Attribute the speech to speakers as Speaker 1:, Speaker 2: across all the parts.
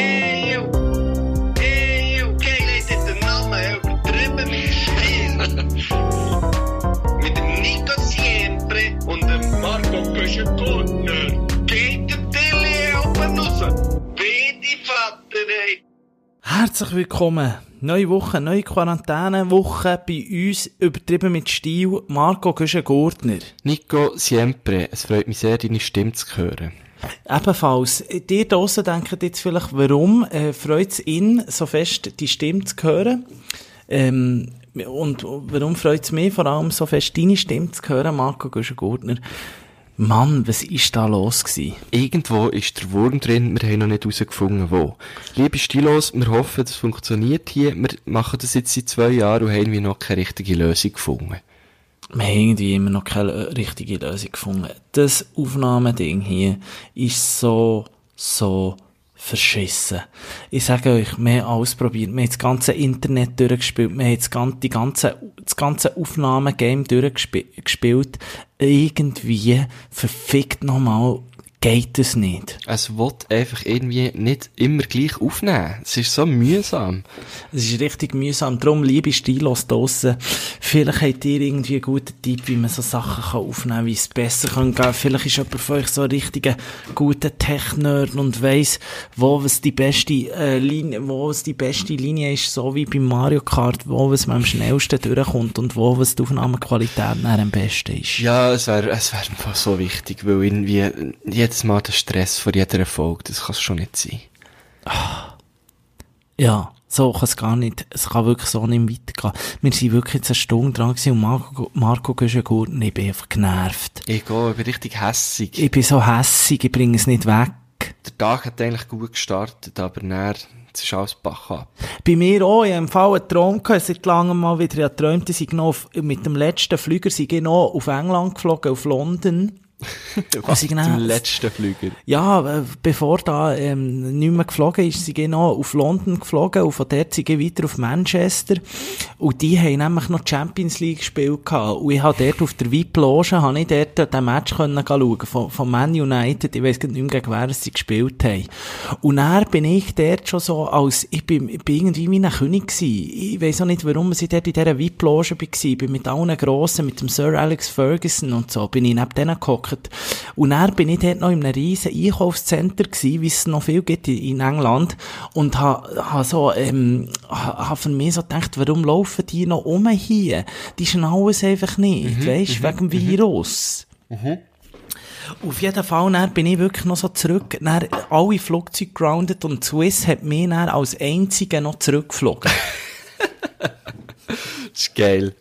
Speaker 1: Eeuw. Eeuw. Geil heeft dit de übertrieben mit Stil. mit dem Nico Siempre und dem Marco Köschen-Gurtner. Geht der Tilly oben raus. Bitte, Vater, ey.
Speaker 2: Herzlich willkommen. Neue Woche, neue Quarantänewoche bei uns, übertrieben mit Stil, Marco Güschen-Gurtner.
Speaker 3: Nico Siempre, es freut mich sehr, deine Stimme zu hören.
Speaker 2: Ebenfalls, dir draussen denken jetzt vielleicht, warum äh, freut es ihn so fest, die Stimme zu hören? Ähm, und warum freut es mich vor allem so fest, deine Stimme zu hören, Marco Güschen-Gurtner? Mann, was ist da los gewesen?
Speaker 3: Irgendwo ist der Wurm drin, wir haben noch nicht herausgefunden, wo. Liebe Stilos, wir hoffen, das funktioniert hier. Wir machen das jetzt seit zwei Jahren und haben noch keine richtige Lösung gefunden.
Speaker 2: Wir haben irgendwie immer noch keine richtige Lösung gefunden. Das Aufnahmeding hier ist so, so verschissen. Ich sage euch, wir haben alles probiert. Wir haben das ganze Internet durchgespielt. Wir haben das ganze, die ganze, das ganze Aufnahmegame durchgespielt. Irgendwie verfickt nochmal geht es nicht.
Speaker 3: Es will einfach irgendwie nicht immer gleich aufnehmen. Es ist so mühsam.
Speaker 2: Es ist richtig mühsam. Darum, liebe Stilos draussen, vielleicht habt ihr irgendwie einen guten Tipp, wie man so Sachen kann aufnehmen kann, wie es besser kann gehen. Vielleicht ist jemand von euch so ein richtiger guter Tech-Nerd und weiss, wo was die beste äh, Linie, wo was die beste Linie ist, so wie beim Mario Kart, wo man am schnellsten durchkommt und wo was die Aufnahmequalität am besten ist.
Speaker 3: Ja, es wäre es wär einfach so wichtig, weil irgendwie jedes Mal der Stress vor jeder Folge, das kann es schon nicht sein.
Speaker 2: Ja, so kann es gar nicht, es kann wirklich so nicht weitergehen. Wir sind wirklich jetzt eine Stunde dran gewesen und Marco, Marco Güschen-Gurten, ich bin einfach genervt.
Speaker 3: Ich gehe, ich bin richtig hässig.
Speaker 2: Ich bin so hässig, ich bringe es nicht weg.
Speaker 3: Der Tag hat eigentlich gut gestartet, aber näher, es ist alles Bach ab.
Speaker 2: Bei mir auch, ich habe im Fall einen Traum gehabt, seit langem mal wieder, ich geträumt, ich sei noch auf, mit dem letzten Flüger, sei ich noch auf England geflogen, auf London.
Speaker 3: Was,
Speaker 2: genau-
Speaker 3: zum letzten Flüger.
Speaker 2: Ja, äh, bevor da ähm, nicht mehr geflogen ist, sind noch auf London geflogen und von dort sind ich weiter auf Manchester. Und die haben nämlich noch Champions League gespielt gehabt. Und ich habe dort auf der VIP-Loge, habe ich dort den Match können schauen von, von Man United. Ich weiss nicht mehr, gegen wer sie gespielt haben. Und dann bin ich dort schon so als, ich bin, ich bin irgendwie wie ein König gewesen. Ich weiss auch nicht, warum ich dort in dieser VIP-Loge war. Ich bin mit allen Grossen, mit dem Sir Alex Ferguson und so, bin ich neben denen gehockt. Und dann bin ich dort noch in einem riesen Einkaufscenter gewesen, wie es noch viel gibt in, England. Und ha, ha so, ähm, ha, ha für mich so gedacht, warum laufen die noch um hier? Die schnallen es einfach nicht, weisst, wegen dem Virus. Auf jeden Fall, dann bin ich wirklich noch so zurück, dann alle Flugzeuge grounded und Swiss hat mich dann als einzige noch zurückgeflogen.
Speaker 3: Das ist geil.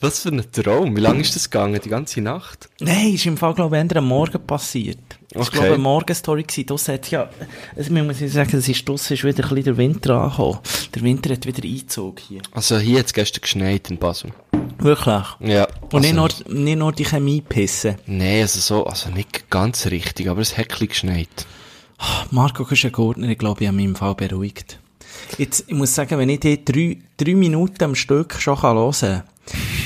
Speaker 3: Was für ein Traum. Wie lange ist das gegangen? Die ganze Nacht?
Speaker 2: Nein, ist im Fall, glaube ich, am Morgen passiert. Das war,
Speaker 3: Okay.
Speaker 2: glaube ich, eine Morgenstory gewesen. Das hat ja, also, man muss sagen, das ist, ist wieder ein bisschen der Winter angekommen. Der Winter hat wieder Einzug hier.
Speaker 3: Also hier hat es gestern geschneit in Basel.
Speaker 2: Wirklich.
Speaker 3: Ja.
Speaker 2: Und nicht, nur,
Speaker 3: also,
Speaker 2: nicht nur die Chemie pissen.
Speaker 3: Nein, also so, also nicht ganz richtig, aber es hat ein bisschen geschneit.
Speaker 2: Marco Güschen-Gurtner, ich glaube, ich habe mich im Fall beruhigt. Jetzt, ich muss sagen, wenn ich die drei, drei Minuten am Stück schon hören kann,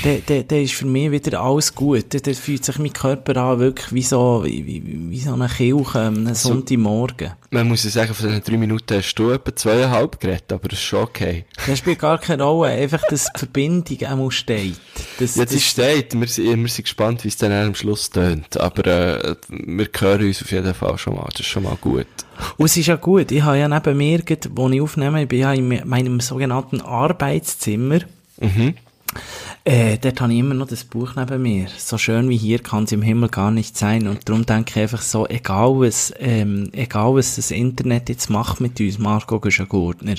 Speaker 2: dann, dann, dann ist für mich wieder alles gut. Dann, dann fühlt sich mein Körper an wirklich wie so, wie, wie, wie so eine Kirche am
Speaker 3: Also
Speaker 2: Sonntagmorgen.
Speaker 3: Man muss ja sagen, von diesen drei Minuten hast du etwa zweieinhalb geredet, aber das ist schon okay.
Speaker 2: Das spielt gar keine Rolle, einfach, dass die Verbindung einmal steht. Das,
Speaker 3: Jetzt
Speaker 2: das,
Speaker 3: ist steht, wir sind, wir sind gespannt, wie es dann am Schluss tönt, aber äh, wir hören uns auf jeden Fall schon mal, das ist schon mal gut.
Speaker 2: Und es ist ja gut, ich habe ja neben mir, wo ich aufnehme, ich bin ja in meinem sogenannten Arbeitszimmer.
Speaker 3: Mhm.
Speaker 2: Äh, dort habe ich immer noch das Buch neben mir. So schön wie hier kann es im Himmel gar nicht sein. Und darum denke ich einfach so, egal was, ähm, egal was das Internet jetzt macht mit uns, Marco Güschen-Gurtner,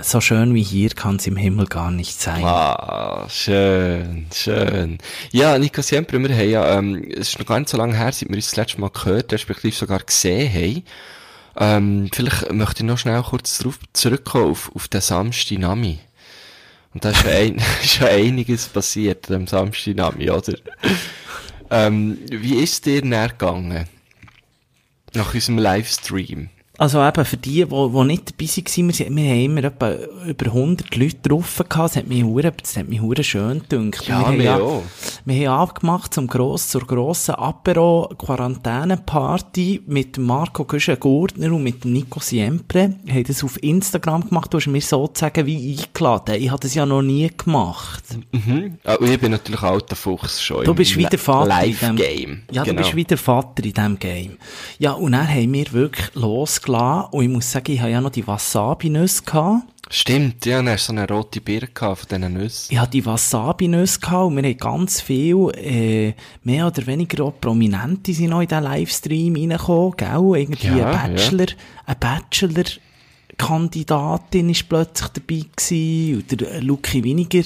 Speaker 2: so schön wie hier kann es im Himmel gar nicht sein.
Speaker 3: Ah, schön, schön. Ja, Nico Siempre, wir haben ja, ähm, es ist noch gar nicht so lange her, seit wir uns das letzte Mal gehört, respektive sogar gesehen haben. Ähm, vielleicht möchte ich noch schnell kurz darauf zurückkommen, auf, auf den Samstag Nami. Und da ist ja, ein, ja einiges passiert am Samstag Nami, oder? ähm, wie ist dir näher gegangen? Nach unserem Livestream?
Speaker 2: Also eben für die, die, die nicht dabei waren, wir, wir haben immer etwa über 100 Leute drauf gehabt. Das hat mich hure, das hat mich hure schön gedünkt.
Speaker 3: Ja,
Speaker 2: haben
Speaker 3: wir auch.
Speaker 2: Wir haben abgemacht zum gross, zur grossen Apero-Quarantäne-Party mit Marco Güschen-Gurtner und mit Nico Siempre. Wir haben das auf Instagram gemacht. Du hast mir sozusagen wie eingeladen. Ich habe das ja noch nie gemacht.
Speaker 3: Mhm. Ah, und ich bin natürlich alter Fuchs schon.
Speaker 2: Du bist wie der Vater in dem-
Speaker 3: Live-Game.
Speaker 2: Ja,
Speaker 3: genau.
Speaker 2: du bist wie der Vater in diesem Game. Ja, und dann haben wir wirklich losgelassen. Und ich muss sagen, ich habe ja noch die Wasabi-Nüsse gehabt.
Speaker 3: Stimmt, ja, dann hast du so eine rote Birne gehabt von diesen Nüssen.
Speaker 2: Ich hatte die Wasabi-Nüsse gehabt und wir haben ganz viel, äh, mehr oder weniger auch Prominente sind noch in diesen Livestream reingekommen, gell? Irgendwie
Speaker 3: Ja,
Speaker 2: ein Bachelor, ein Bachelor, Kandidatin ist plötzlich dabei gewesen, oder Luki Winiger,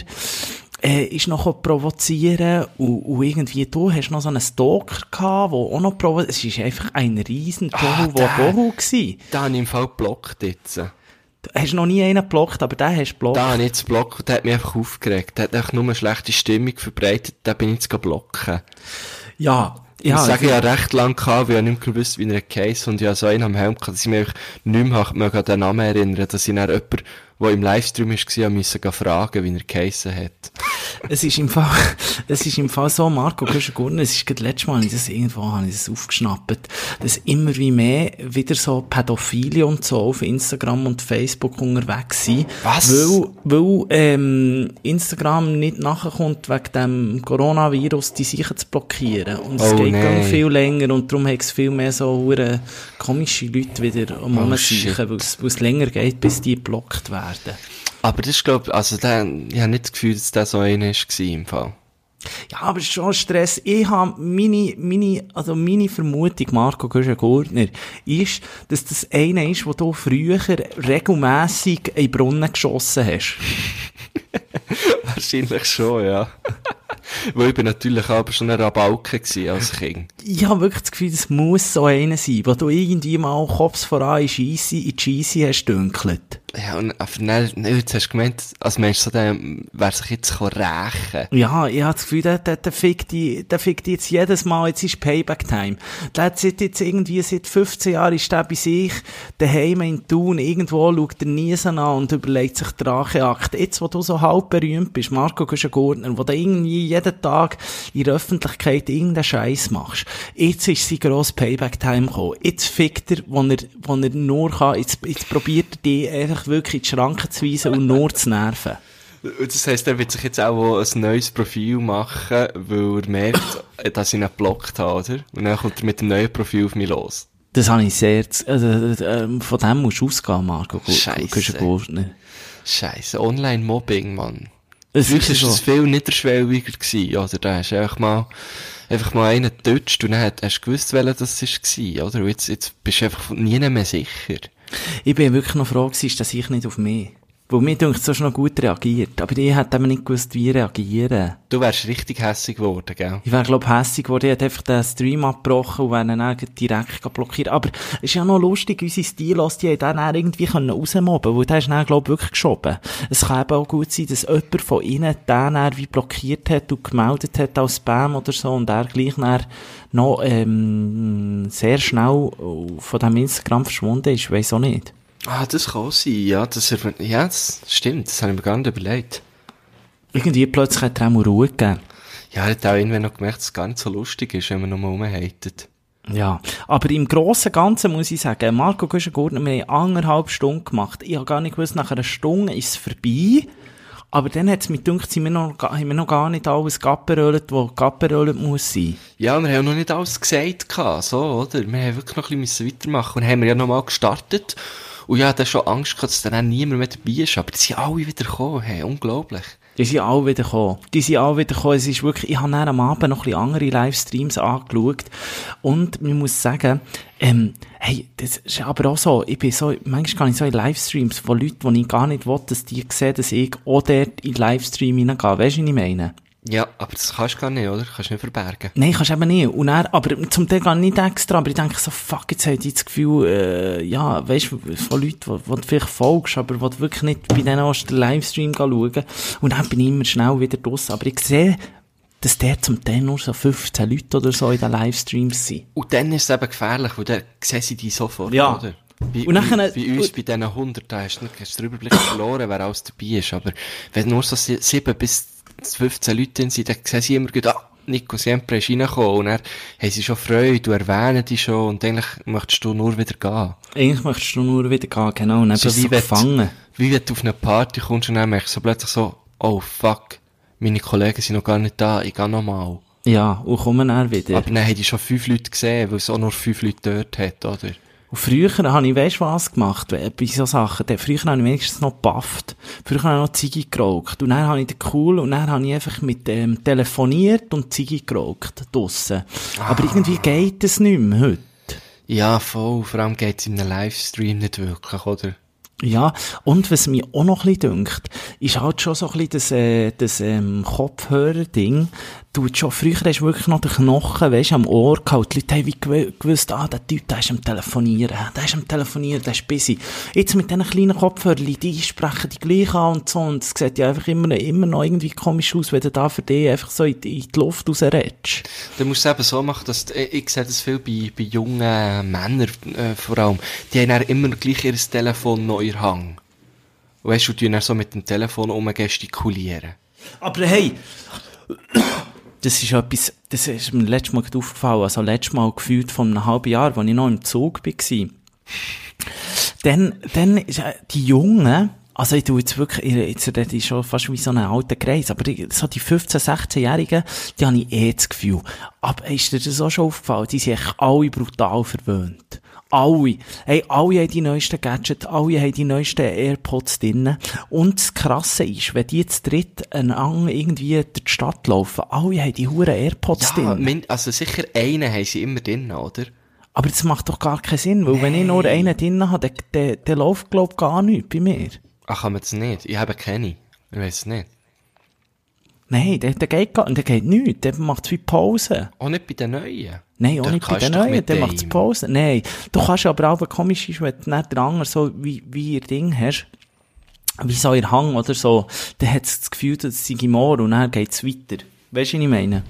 Speaker 2: äh, ist noch provozieren und, und irgendwie du hast noch so einen Stalker gehabt, der auch noch provoziert, es ist einfach ein riesen
Speaker 3: Ah,
Speaker 2: Tohu
Speaker 3: der.
Speaker 2: Wobohu gewesen.
Speaker 3: Da habe ich im Fall geblockt jetzt.
Speaker 2: Du hast noch nie einen geblockt, aber den hast du geblockt.
Speaker 3: Da habe ich jetzt geblockt und der hat mich einfach aufgeregt. Der hat einfach nur eine schlechte Stimmung verbreitet, da bin ich jetzt blocken.
Speaker 2: Ja,
Speaker 3: Ja,
Speaker 2: ja.
Speaker 3: ich sage ja recht lang gehabt, weil ich nicht mehr gewusst, wie er Case und ich habe so einen am Helm gehabt, dass ich mich nicht mehr an den Namen erinnern, dass ich dann jemanden, der im Livestream war, musste fragen, wie er geheissen hat.
Speaker 2: Es ist im Fall, es ist im Fall so, Marco Güschen-Gurner, es ist gerade letztes Mal, ich das irgendwo, habe ich das aufgeschnappt, dass immer wie mehr wieder so Pädophile und so auf Instagram und Facebook unterwegs sind.
Speaker 3: Was?
Speaker 2: Weil, weil, ähm, Instagram nicht nachkommt wegen dem Coronavirus, die sicher zu blockieren. Und es
Speaker 3: Oh,
Speaker 2: geht
Speaker 3: nein.
Speaker 2: viel länger und darum hat es viel mehr so hure komische Leute wieder um
Speaker 3: Oh,
Speaker 2: weil es länger geht, bis die geblockt werden.
Speaker 3: Aber das ist, glaub, also der, ich habe nicht das Gefühl, dass der so einer war im Fall.
Speaker 2: Ja, aber schon Stress. Ich habe meine, meine, also meine Vermutung, Marco Güschen-Gurtner, ist, dass das einer ist, wo du früher regelmässig in den Brunnen geschossen hast.
Speaker 3: Wahrscheinlich schon, ja. Weil ich bin natürlich aber schon ein Rabauke als Kind.
Speaker 2: Ich habe wirklich das Gefühl, das muss so einer sein, wo du irgendwie mal Kopf voran in Scheisse, in die Scheisse hast dünkelt.
Speaker 3: Ja, und dann, dann, jetzt hast du gemeint, als Mensch so, der, wer sich jetzt rächen
Speaker 2: Ja, ich habe das Gefühl, der, der, der fickt die, der fickt die jetzt jedes Mal, jetzt ist Payback-Time. Der hat seit jetzt irgendwie, seit 15 Jahren ist der bei sich daheim in Thun, irgendwo schaut er Niesen an und überlegt sich die Racheakt. Jetzt, wo du so halb berühmt bist, Marco Güschen-Gurtner, wo du irgendwie jeden Tag in der Öffentlichkeit irgendeinen Scheiß machst, jetzt ist sein grosses Payback-Time gekommen. Jetzt fickt er, wo er, wo er nur kann, jetzt, jetzt probiert er die einfach wirklich in die Schranken zu weisen und nur zu nerven.
Speaker 3: Das heisst, er wird sich jetzt auch ein neues Profil machen, weil er merkt, dass ich ihn geblockt habe, oder? Und dann kommt er mit dem neuen Profil auf mich los.
Speaker 2: Das habe ich sehr, äh, von dem musst du ausgehen, Marco. Güschen-Gurtner.
Speaker 3: Scheiße, Online-Mobbing, Mann.
Speaker 2: Es ist so.
Speaker 3: es viel niederschwelliger gewesen, oder? Da hast du einfach mal, einfach mal einen getutscht und dann hast du gewusst, welcher das war, oder? Und jetzt, jetzt bist du einfach nie mehr sicher.
Speaker 2: Ich bin wirklich noch froh gewesen, dass ich nicht auf mich. Weil mir denkt, so noch gut reagiert. Aber ich hätte eben nicht gewusst, wie reagieren.
Speaker 3: Du wärst richtig hässig geworden, gell?
Speaker 2: Ich wäre, glaub hässig geworden. Ich hätte einfach den Stream abgebrochen und wäre dann auch direkt blockiert. Aber es ist ja noch lustig, unsere Stilos, die haben dann auch irgendwie können rausmobben weil der ist dann, glaub wirklich geschoben. Es kann eben auch gut sein, dass jemand von ihnen den dann wie blockiert hat und gemeldet hat als Spam oder so und er gleich dann noch, ähm, sehr schnell von dem Instagram verschwunden ist. Weiss auch nicht.
Speaker 3: Ah, das kann sein, ja. Das, ja, das stimmt, das habe ich mir gar nicht überlegt.
Speaker 2: Irgendwie plötzlich hat er auch mal Ruhe gegeben.
Speaker 3: Ja, er hat auch irgendwann noch gemerkt, dass es gar nicht so lustig ist, wenn man nochmal rumhatet.
Speaker 2: Ja, aber im Grossen und Ganzen muss ich sagen, Marco Güschen-Gurtner, wir haben anderthalb Stunden gemacht. Ich habe gar nicht gewusst, nach einer Stunde ist es vorbei. Aber dann hat es mir gedacht, sind wir noch, haben wir noch gar nicht alles gapperölt, was gapperölt muss sein.
Speaker 3: Ja, wir haben noch nicht alles gesagt, so, oder? Wir haben wirklich noch ein bisschen weitermachen. Und haben wir ja nochmal gestartet. Und ja, da schon Angst gehabt, dass dann auch niemand mehr dabei ist. Aber die sind alle wieder gekommen, hey, unglaublich.
Speaker 2: Die sind alle wieder gekommen. Die sind alle wieder gekommen. Es ist wirklich, ich habe dann am Abend noch ein bisschen andere Livestreams angeschaut. Und man muss sagen, ähm, hey, das ist aber auch so, ich bin so, manchmal kann ich so in Livestreams von Leuten, die ich gar nicht will, dass die sehen, dass ich auch dort in Livestream hineingehe. Weißt du, was ich meine?
Speaker 3: Ja, aber das kannst du gar nicht, oder? Kannst du nicht verbergen.
Speaker 2: Nein, kannst du eben nicht. Und dann, aber zum Teil gar nicht extra, aber ich denke so, fuck, jetzt habe ich das Gefühl, äh, ja, weißt du, von Leuten, die, du vielleicht folgst, aber die du wirklich nicht bei denen aus den Livestream schauen. Und dann bin ich immer schnell wieder draussen. Aber ich sehe, dass der zum Teil nur so 15 Leute oder so in den Livestreams sind.
Speaker 3: Und dann ist es eben gefährlich, weil dann sehen sie die sofort,
Speaker 2: Ja.
Speaker 3: oder? Bei,
Speaker 2: Und nachher-
Speaker 3: bei, bei uns, bei diesen 100, da hast du hast du den Überblick verloren, wer alles dabei ist. Aber wenn nur so sie- 7 bis 15 Leute drin sind, dann sehen sie immer gut, ah, Nico Siempre ist reingekommen. Und dann haben sie schon Freude, du erwähnen dich schon. Und eigentlich möchtest du nur wieder gehen.
Speaker 2: Eigentlich möchtest du nur wieder gehen, genau, und dann bist du gefangen.
Speaker 3: Wie wenn du auf eine Party kommst und dann merkst du so plötzlich so, oh fuck, meine Kollegen sind noch gar nicht da, ich gehe nochmal.
Speaker 2: Ja, und kommen dann wieder.
Speaker 3: Aber dann haben die schon fünf Leute gesehen, weil es auch nur fünf Leute dort hat, oder?
Speaker 2: Und früher habe ich, weisst was gemacht, bei so Sachen, früher habe ich wenigstens noch gepafft. Früher habe ich noch Ziggy geraucht. Und dann habe ich den cool, und dann habe ich einfach mit dem telefoniert und Ziggy geraucht, draussen. Aber irgendwie geht es nicht mehr heute.
Speaker 3: Ja, voll. Vor allem geht's in einem Livestream nicht wirklich, oder?
Speaker 2: Ja, und was mir auch noch ein bisschen dünkt, ist halt schon so ein bisschen das, äh, das ähm, Kopfhörer-Ding. Du hast schon, früher hast du wirklich noch den Knochen, weisst, am Ohr gehabt. Die Leute haben wie gew- gewusst, ah, der Typ, der ist am Telefonieren, der ist am Telefonieren, der ist busy. Jetzt mit diesen kleinen Kopfhörern, die sprechen die gleich an und so, und es sieht ja einfach immer, immer noch irgendwie komisch aus, wenn du da für dich einfach so in, die- in die Luft rausredest.
Speaker 3: Du musst es eben so machen, dass, äh, ich sehe das viel bei, bei jungen Männern, äh, vor allem. Die haben immer gleich ihr Telefon noch in Hang. Weißt du, die dann so mit dem Telefon rumgestikulieren.
Speaker 2: Aber hey, das ist etwas, das ist mir letztes Mal aufgefallen, also letztes Mal gefühlt von einem halben Jahr, als ich noch im Zug war. Dann, dann äh, die Jungen, also ich tu jetzt wirklich, ich- jetzt rede ich schon fast wie so einen alten Kreis, aber so die 15-, 16-Jährigen, die habe ich eh das Gefühl. Aber ist dir das auch schon aufgefallen? Die sind echt alle brutal verwöhnt. Alle. Hey, alle haben die neuesten Gadgets, alle haben die neuesten AirPods drinnen. Und das Krasse ist, wenn die jetzt dritt einander irgendwie durch die Stadt laufen, alle haben die huren AirPods
Speaker 3: Ja,
Speaker 2: drin.
Speaker 3: also sicher einen haben sie immer drin, oder?
Speaker 2: Aber das macht doch gar keinen Sinn, weil wenn ich nur einen drin habe, dann, dann, dann läuft, glaub ich, gar nichts bei mir.
Speaker 3: Ach, kann man das nicht? Ich habe keine. Ich weiß es nicht.
Speaker 2: Nein, der, der geht gar der geht nichts, der macht wie Pause.
Speaker 3: Auch nicht bei den Neuen.
Speaker 2: Nein, auch nicht bei den Neuen, der macht. Pause. Nein, du kannst aber auch, wenn komisch ist, wenn du nicht den anderen so wie, wie ihr Ding hast, wie so ihr Hang oder so, dann hat es das Gefühl, dass es sei morgen und dann geht's weiter. Weißt du, was ich meine?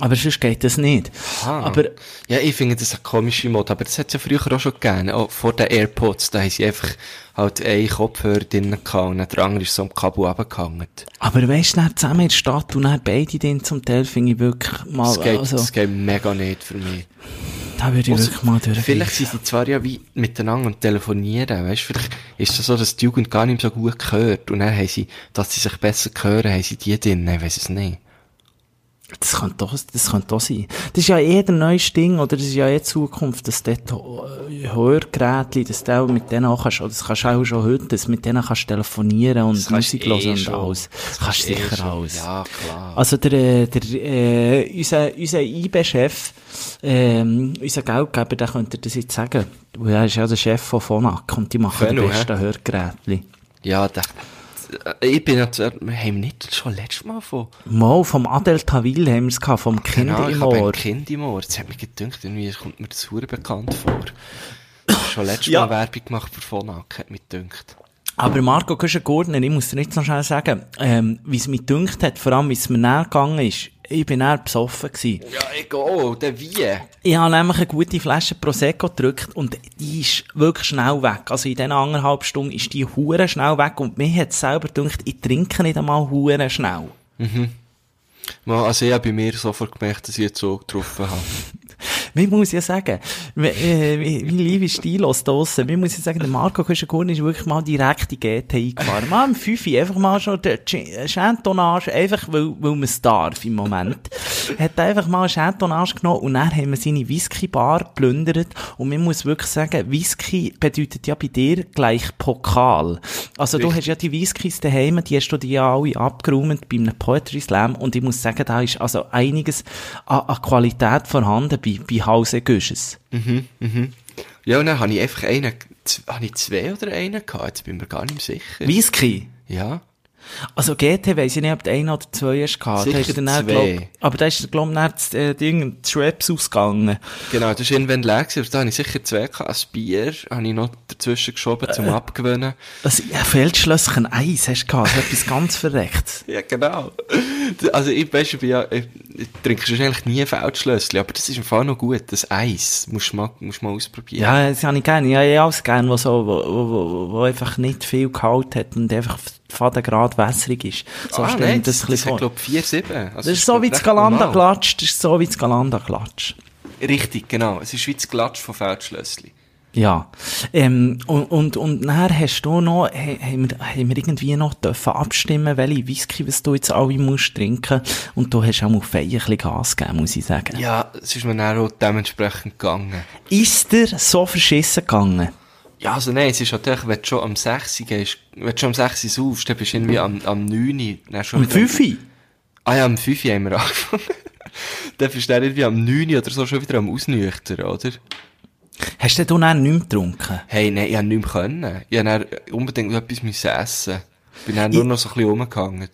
Speaker 2: Aber sonst geht das nicht. Aber,
Speaker 3: Ja, ich finde das eine komische Mode, aber das hat es ja früher auch schon gegeben. Auch vor den AirPods, da haben sie einfach halt einen Kopfhörer drin gehabt und der andere ist so am Kabel runtergehangen.
Speaker 2: aber weißt du, dann zusammen in der Stadt und dann beide drin zum Teil, finde ich wirklich mal,
Speaker 3: Das geht,
Speaker 2: also,
Speaker 3: das geht mega nicht für mich.
Speaker 2: da würde ich
Speaker 3: Also,
Speaker 2: wirklich mal durch.
Speaker 3: Vielleicht sind sie zwar ja wie miteinander am telefonieren, weißt, vielleicht ist es so, dass die Jugend gar nicht so gut gehört und dann haben sie, dass sie sich besser hören, haben sie die drin, ich weiss es nicht.
Speaker 2: Das könnte doch, das könnte doch sein. Das ist ja eh der neueste Ding, oder das ist ja eh Zukunft, dass dort äh, Hörgeräte, dass du auch mit denen auch kannst, oder das kannst du auch schon heute, dass mit denen kannst telefonieren und
Speaker 3: Das
Speaker 2: Musik
Speaker 3: du eh
Speaker 2: hören und
Speaker 3: schon.
Speaker 2: alles.
Speaker 3: Das
Speaker 2: kannst du
Speaker 3: eh
Speaker 2: sicher
Speaker 3: schon.
Speaker 2: alles.
Speaker 3: Ja, klar.
Speaker 2: Also der, der, äh, unser, unser IB-Chef, ähm, unser Geldgeber, der könnte das jetzt sagen. Er ist ja der Chef von Phonak und die machen
Speaker 3: Phönno,
Speaker 2: die besten Hörgeräte.
Speaker 3: Ja, der, ich bin wir haben nicht schon letztes Mal von,
Speaker 2: Mal vom Adel Tawil haben wir es gehabt, vom Kind
Speaker 3: genau,
Speaker 2: im Ohr.
Speaker 3: ein Kind im Ohr. Jetzt hat mich gedacht, irgendwie kommt mir das hure bekannt vor. schon letztes
Speaker 2: Ja.
Speaker 3: Mal Werbung gemacht für Phonak, hat mich gedacht.
Speaker 2: Aber Marco Köschen-Gurtner, ich muss dir jetzt noch schnell sagen, ähm, wie es mich gedünkt hat, vor allem wie es mir näher gegangen ist, ich bin näher besoffen gewesen.
Speaker 3: Ja, ich oh, der wie?
Speaker 2: Ich habe nämlich eine gute Flasche Prosecco gedrückt und die ist wirklich schnell weg. Also in diesen anderthalb Stunden ist die hure schnell weg und mir hat selber gedacht, ich trinke nicht einmal hure schnell.
Speaker 3: Mal, Also ich habe bei mir sofort gemerkt, dass ich jetzt so getroffen habe.
Speaker 2: Wie muss ich ja sagen, wie, äh, wie, wie lieb ist die los draussen? Wie muss ich sagen, der Marco Köschen-Gurtner ist wirklich mal direkt in die GT eingefahren. Mal im Fünfi, einfach mal schon der Ch- Chantonnage, einfach weil, weil man es darf im Moment. Hat einfach mal eine Chantonnage genommen und dann haben wir seine Whisky-Bar geplündert und man muss wirklich sagen, Whisky bedeutet ja bei dir gleich Pokal. Also du hast ja die Whiskys daheim, die hast du dir ja alle abgeräumt bei einem Poetry Slam und ich muss sagen, da ist also einiges an, an Qualität vorhanden bei, bei Hause Güsches.
Speaker 3: Ja, und dann habe ich einfach einen, habe ich zwei oder einen gehabt, jetzt bin ich mir gar nicht sicher.
Speaker 2: Whisky?
Speaker 3: Ja.
Speaker 2: Also GT weiss ich nicht, ob du einen oder zwei hast gehabt.
Speaker 3: Sicher
Speaker 2: dann,
Speaker 3: zwei.
Speaker 2: glaub, aber da ist, glaub ich, dann das, äh, Ding, das Schweppes ausgegangen.
Speaker 3: Genau, das ist irgendwann leer gewesen, aber da habe ich sicher zwei gehabt. Ein Bier habe ich noch dazwischen geschoben zum
Speaker 2: Äh.
Speaker 3: Abgewöhnen.
Speaker 2: Also, ein Feldschlösschen Eis hast du gehabt. So etwas ganz verreckt.
Speaker 3: Ja, genau. Also ich, weißt, ich bin ja, ich, trinkst wahrscheinlich nie Feldschlössli, aber das ist im Fall noch gut. Das Eis musst du mal, musst mal ausprobieren.
Speaker 2: Ja, das habe ich gerne. Ich habe alles gerne, was so, wo, wo, wo, einfach nicht viel Gehalt hat und einfach fadengrad wässrig ist. So
Speaker 3: ah,
Speaker 2: stelle
Speaker 3: nein,
Speaker 2: das,
Speaker 3: das, das
Speaker 2: vor.
Speaker 3: glaub 4, 7. Also
Speaker 2: Das ist so wie das Galanda-Glatsch. Das ist so wie das Galanda-Glatsch.
Speaker 3: Richtig, genau. Es ist wie das Glatsch von Feldschlössli.
Speaker 2: Ja. Ähm, und, und, und nachher hast du noch, haben wir, haben wir irgendwie noch dürfen abstimmen, welche Whisky, was du jetzt alle musst trinken. Und du hast auch mal ein bisschen Gas gegeben, muss ich sagen.
Speaker 3: Ja, es ist mir dann auch dementsprechend gegangen.
Speaker 2: Ist dir so verschissen gegangen?
Speaker 3: Ja, also nein, es ist natürlich, wenn du schon am 6 gehst, wenn du schon am 6 saufst, dann bist du irgendwie am, am 9, dann schon
Speaker 2: Um
Speaker 3: wieder-
Speaker 2: 5
Speaker 3: Ah ja, am 5 haben wir angefangen. dann bist du dann irgendwie am 9 oder so schon wieder am Ausnüchtern, oder?
Speaker 2: Hast du denn dann nicht mehr getrunken?
Speaker 3: Hey, nein, ich hab nicht mehr können. Ich dann unbedingt etwas müssen essen. Bin dann nur
Speaker 2: Ich-
Speaker 3: noch so ein bisschen rumgegangen.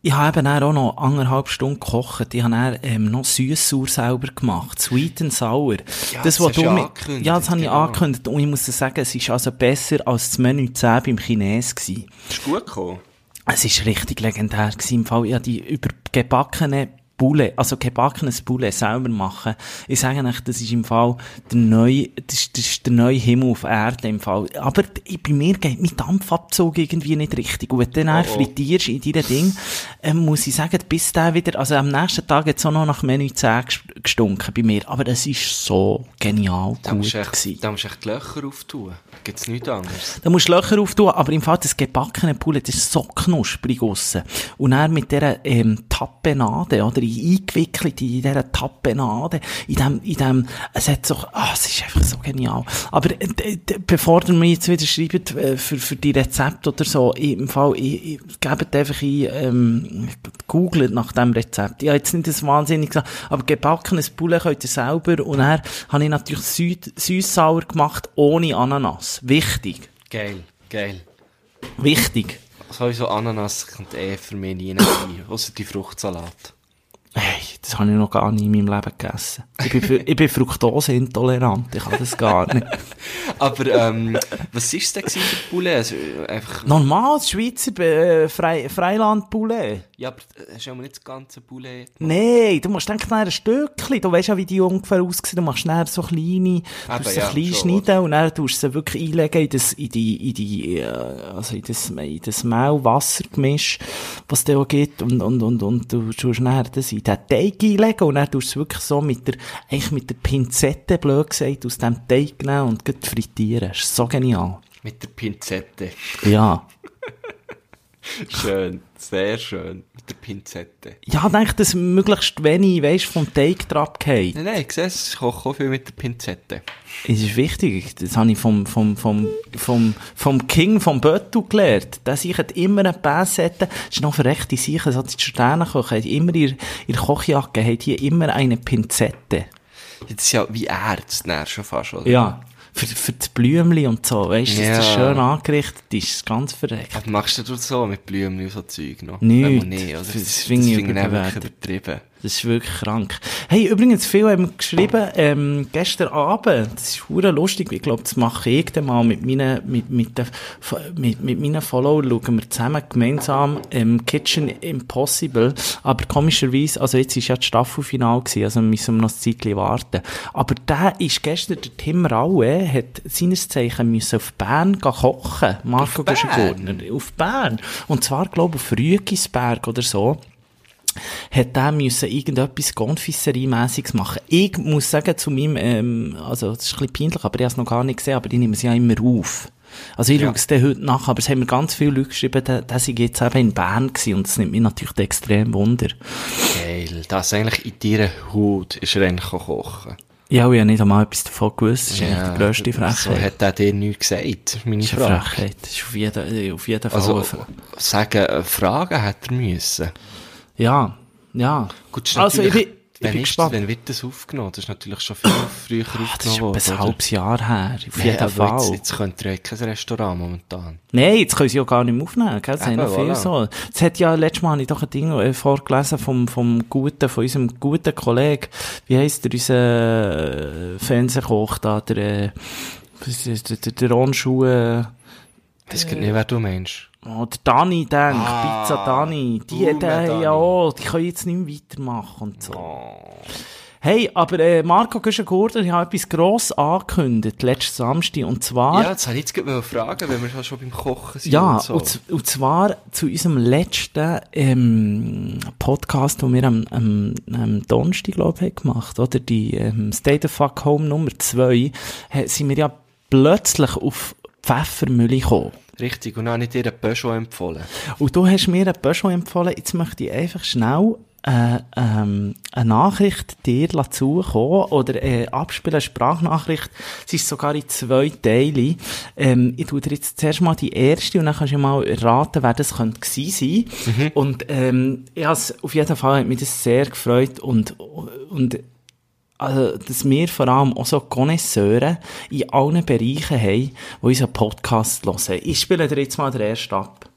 Speaker 2: Ich habe eben auch noch anderthalb Stunden gekocht. Ich habe dann, ähm, noch Süß-Sauer selber gemacht. Sweet and Sour.
Speaker 3: Ja,
Speaker 2: das,
Speaker 3: das
Speaker 2: was du
Speaker 3: du ja
Speaker 2: mi-
Speaker 3: angekündigt,
Speaker 2: Ja, das habe ich
Speaker 3: genau.
Speaker 2: angekündigt. Und ich muss dir sagen, es ist also besser als das Menü 10 beim Chines gewesen.
Speaker 3: Ist gut gekommen.
Speaker 2: Es ist richtig legendär gewesen. Im Fall, ich habe die übergebackene Bulle, also gebackenes Bulle selber machen. Ich sage euch, das ist im Fall der neue, das ist, das ist der neue Himmel auf Erde im Fall. Aber bei mir geht mein Dampfabzug irgendwie nicht richtig. Und wenn du dann
Speaker 3: Oh, oh.
Speaker 2: frittierst in deinem Ding, ähm, muss ich sagen, bis der wieder, also am nächsten Tag es auch noch nach Menü 10 ges- gestunken bei mir. Aber es ist so genial
Speaker 3: Da
Speaker 2: gut
Speaker 3: musst du echt, da musst du echt Löcher auftun. Gibt's nichts anderes.
Speaker 2: Da musst du Löcher auftun, aber im Fall das gebackene Poulet, ist so knusprig aussen. Und dann mit dieser, ähm, Tapenade, oder, eingewickelt in dieser Tapenade, in dem, in dem, es hat so, ah, es ist einfach so genial. Aber, äh, bevor ihr mir jetzt wieder schreibt, äh, für, für die Rezepte oder so, im Fall, ich, ich, gebt einfach ein, ähm, googelt nach dem Rezept. Ich habe jetzt nicht das wahnsinnig gesagt, aber gebackenes Poulet könnt ihr selber, und dann habe ich natürlich süß- süß-sauer gemacht, ohne Ananas. Wichtig.
Speaker 3: Geil, geil.
Speaker 2: Wichtig.
Speaker 3: Sowieso Ananas kommt eh für mich nie rein, außer die Fruchtsalat.
Speaker 2: Hey, das habe ich noch gar nie in meinem Leben gegessen. Ich bin, ich bin fruktoseintolerant. Ich kann das gar nicht.
Speaker 3: Aber, ähm, was ist denn gewesen für Poulet? Also, einfach,
Speaker 2: Normal, Schweizer äh, Frei, Freiland-Poulet.
Speaker 3: Ja, aber äh, hast du nicht das ganze gemacht?
Speaker 2: Nee, du musst denken, ein Stückchen. Du weißt ja, wie die ungefähr aussehen. Du machst dann so kleine, du
Speaker 3: Eben,
Speaker 2: tust sie
Speaker 3: ja,
Speaker 2: klein
Speaker 3: schon,
Speaker 2: schneiden und dann tust du sie wirklich einlegen in das, in die, in die, äh, also in das, in das Mehl-Wasser-Gemisch, was es da auch gibt. Und, und, und, und du tust dann das in den Teig einlegen und dann tust du es wirklich so mit der, eigentlich mit der Pinzette, blöd gesagt, aus dem Teig nehmen und frittieren. Das ist so genial.
Speaker 3: Mit der Pinzette.
Speaker 2: Ja.
Speaker 3: Schön, sehr schön. Mit der Pinzette.
Speaker 2: Ja, ich denke, dass möglichst wenig, weisst, vom Teig drauf geht.
Speaker 3: Nein, nein, ich sehe es, ich koche auch viel mit der Pinzette.
Speaker 2: Es ist wichtig. Das habe ich vom, vom, vom, vom, vom King vom Böttu gelernt. Der sich hat immer eine Passette. Das ist noch verrechte Sache. So die Sternenkocher hat immer ihr, ihr Kochjacke hat hier immer eine Pinzette.
Speaker 3: Das ist ja wie Ärzte, schon fast, oder?
Speaker 2: Ja. Für, für das Blümli und so. Weißt du, dass das schön angerichtet ist. Ganz verreckt.
Speaker 3: Was machst du so mit Blümen und so Zeug noch?
Speaker 2: Nichts.
Speaker 3: Nicht, oder?
Speaker 2: Das
Speaker 3: Das, das
Speaker 2: finde ich
Speaker 3: übertrieben.
Speaker 2: Das ist wirklich krank. Hey, übrigens, viele haben geschrieben, ähm, gestern Abend, das ist hure lustig, ich glaube, das mache ich dann mal mit meinen, mit, mit, den, mit, mit meinen Followern, schauen wir zusammen gemeinsam, ähm, Kitchen Impossible, aber komischerweise, also jetzt ist ja das Staffelfinale gewesen, also müssen wir noch ein Zeitchen warten. Aber der ist gestern, der Tim Raue, hat seines Zeichen müssen auf Bern kochen, Marco? Guschengurtner, auf Bern. Und zwar, glaube ich, auf Rügisberg oder so hat der müssen irgendetwas Confiserie-mässiges machen. Ich muss sagen, zu meinem, ähm, also, das ist ein bisschen peinlich, aber ich habe es noch gar nicht gesehen, aber ich nehme es ja immer auf. Also, ich
Speaker 3: Ja.
Speaker 2: schaue es dann heute nach, aber es haben mir ganz viele Leute geschrieben, dass ich jetzt eben in Bern gewesen, und das nimmt mich natürlich extrem Wunder.
Speaker 3: Geil. Das eigentlich in deiner Haut ist er eigentlich kochen.
Speaker 2: Ja, ich habe nicht einmal etwas davon gewusst, das ist eigentlich die grösste
Speaker 3: So
Speaker 2: Frechheit.
Speaker 3: hat er dir nichts gesagt, meine
Speaker 2: Das ist
Speaker 3: Frage.
Speaker 2: Frechheit. Das ist auf jeden, auf jeden Fall.
Speaker 3: Also, sagen, äh, Fragen hat er müssen.
Speaker 2: Ja, ja.
Speaker 3: Gut, das
Speaker 2: also, ich bin, ich
Speaker 3: wenn
Speaker 2: bin
Speaker 3: ist. Wenn wird das aufgenommen? Das ist natürlich schon viel früher
Speaker 2: Ah, das ist
Speaker 3: aufgenommen
Speaker 2: etwa ein
Speaker 3: oder?
Speaker 2: halbes Jahr her, auf jeden Fall.
Speaker 3: Jetzt, jetzt könnt ihr ja kein Restaurant momentan.
Speaker 2: Nein, jetzt können sie ja gar nicht mehr aufnehmen, gell? Haben
Speaker 3: Eben,
Speaker 2: noch viel
Speaker 3: voilà.
Speaker 2: so. Es hat ja, letztes Mal habe ich doch ein Ding äh, vorgelesen vom, vom guten, von unserem guten Kollegen. Wie heisst der, unser äh, Fernsehkoch da, der, äh, das, der, der, der Onschuh,
Speaker 3: Ich weiß gar nicht, wer du meinst.
Speaker 2: Oh, der Dani, denk,
Speaker 3: Ah,
Speaker 2: Pizza Dani, die, der,
Speaker 3: Dani.
Speaker 2: ja, oh, die können jetzt nicht mehr weitermachen und so. Hey, aber äh, Marco Güschen-Gurder, ich habe etwas gross angekündigt, letzten Samstag, und zwar...
Speaker 3: Ja, das wollte ich jetzt gerade mal fragen, wenn wir schon- beim Kochen sind
Speaker 2: Ja,
Speaker 3: und so.
Speaker 2: und, und zwar zu unserem letzten ähm, Podcast, den wir am, am, am Donnerstag, glaube ich, haben gemacht oder? Die ähm, State of Fuck Home Nummer 2, äh, sind wir ja plötzlich auf Pfeffermühle gekommen.
Speaker 3: Richtig, und dann habe ich dir einen Peugeot empfohlen.
Speaker 2: Und du hast mir ein Peugeot empfohlen, jetzt möchte ich einfach schnell äh, ähm, eine Nachricht dir zukommen oder äh, abspielen, eine Sprachnachricht. Es ist sogar in zwei Teile. Ähm, ich tue dir jetzt zuerst mal die erste und dann kannst du mal erraten, wer das könnte gewesen sein. Und ähm, has, auf jeden Fall hat mich das sehr gefreut und, und also, dass wir vor allem auch so Connoisseure in allen Bereichen haben, die unseren Podcast hören. Ich spiele dir jetzt mal den ersten ab.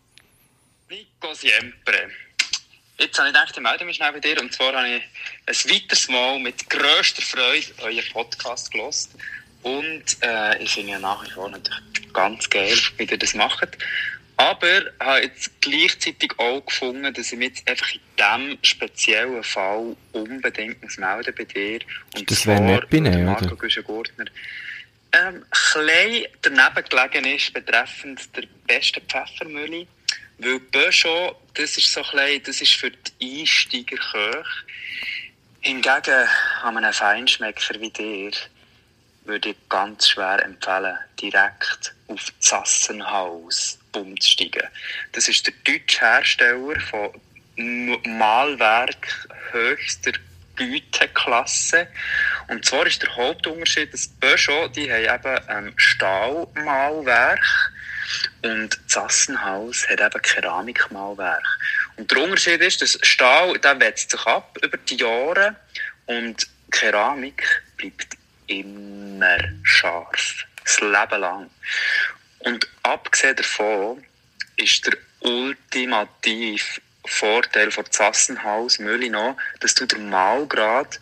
Speaker 4: Nico Siempre. Jetzt habe ich gedacht, ich melde mich schnell bei dir. Und zwar habe ich ein weiteres Mal mit grösster Freude euren Podcast gelost. Und äh, ich finde nach wie vor natürlich ganz geil, wie ihr das macht. Aber habe jetzt gleichzeitig auch gefunden, dass ich mich jetzt einfach in diesem speziellen Fall unbedingt muss melden bei dir. Und
Speaker 3: Das wäre nett bei Ihnen,
Speaker 4: Marco? Güschen-Gurtner ähm, klein daneben gelegen ist betreffend der besten Pfeffermühle. Weil Peugeot, das ist so klein, das ist für die Einsteiger hoch. Hingegen an einem Feinschmecker wie dir würde ich ganz schwer empfehlen, direkt auf Zassenhaus umzusteigen. Das ist der deutsche Hersteller von Malwerk höchster Güteklasse. Und zwar ist der Hauptunterschied, dass Peugeot, die haben eben ähm, Stahlmalwerk und Zassenhaus hat eben Keramikmalwerk. Und der Unterschied ist, dass Stahl, der wetzt sich ab über die Jahre und Keramik bleibt immer scharf. Das Leben lang. Und abgesehen davon ist der ultimative Vorteil von Zassenhaus Mühle noch, dass du den Malgrad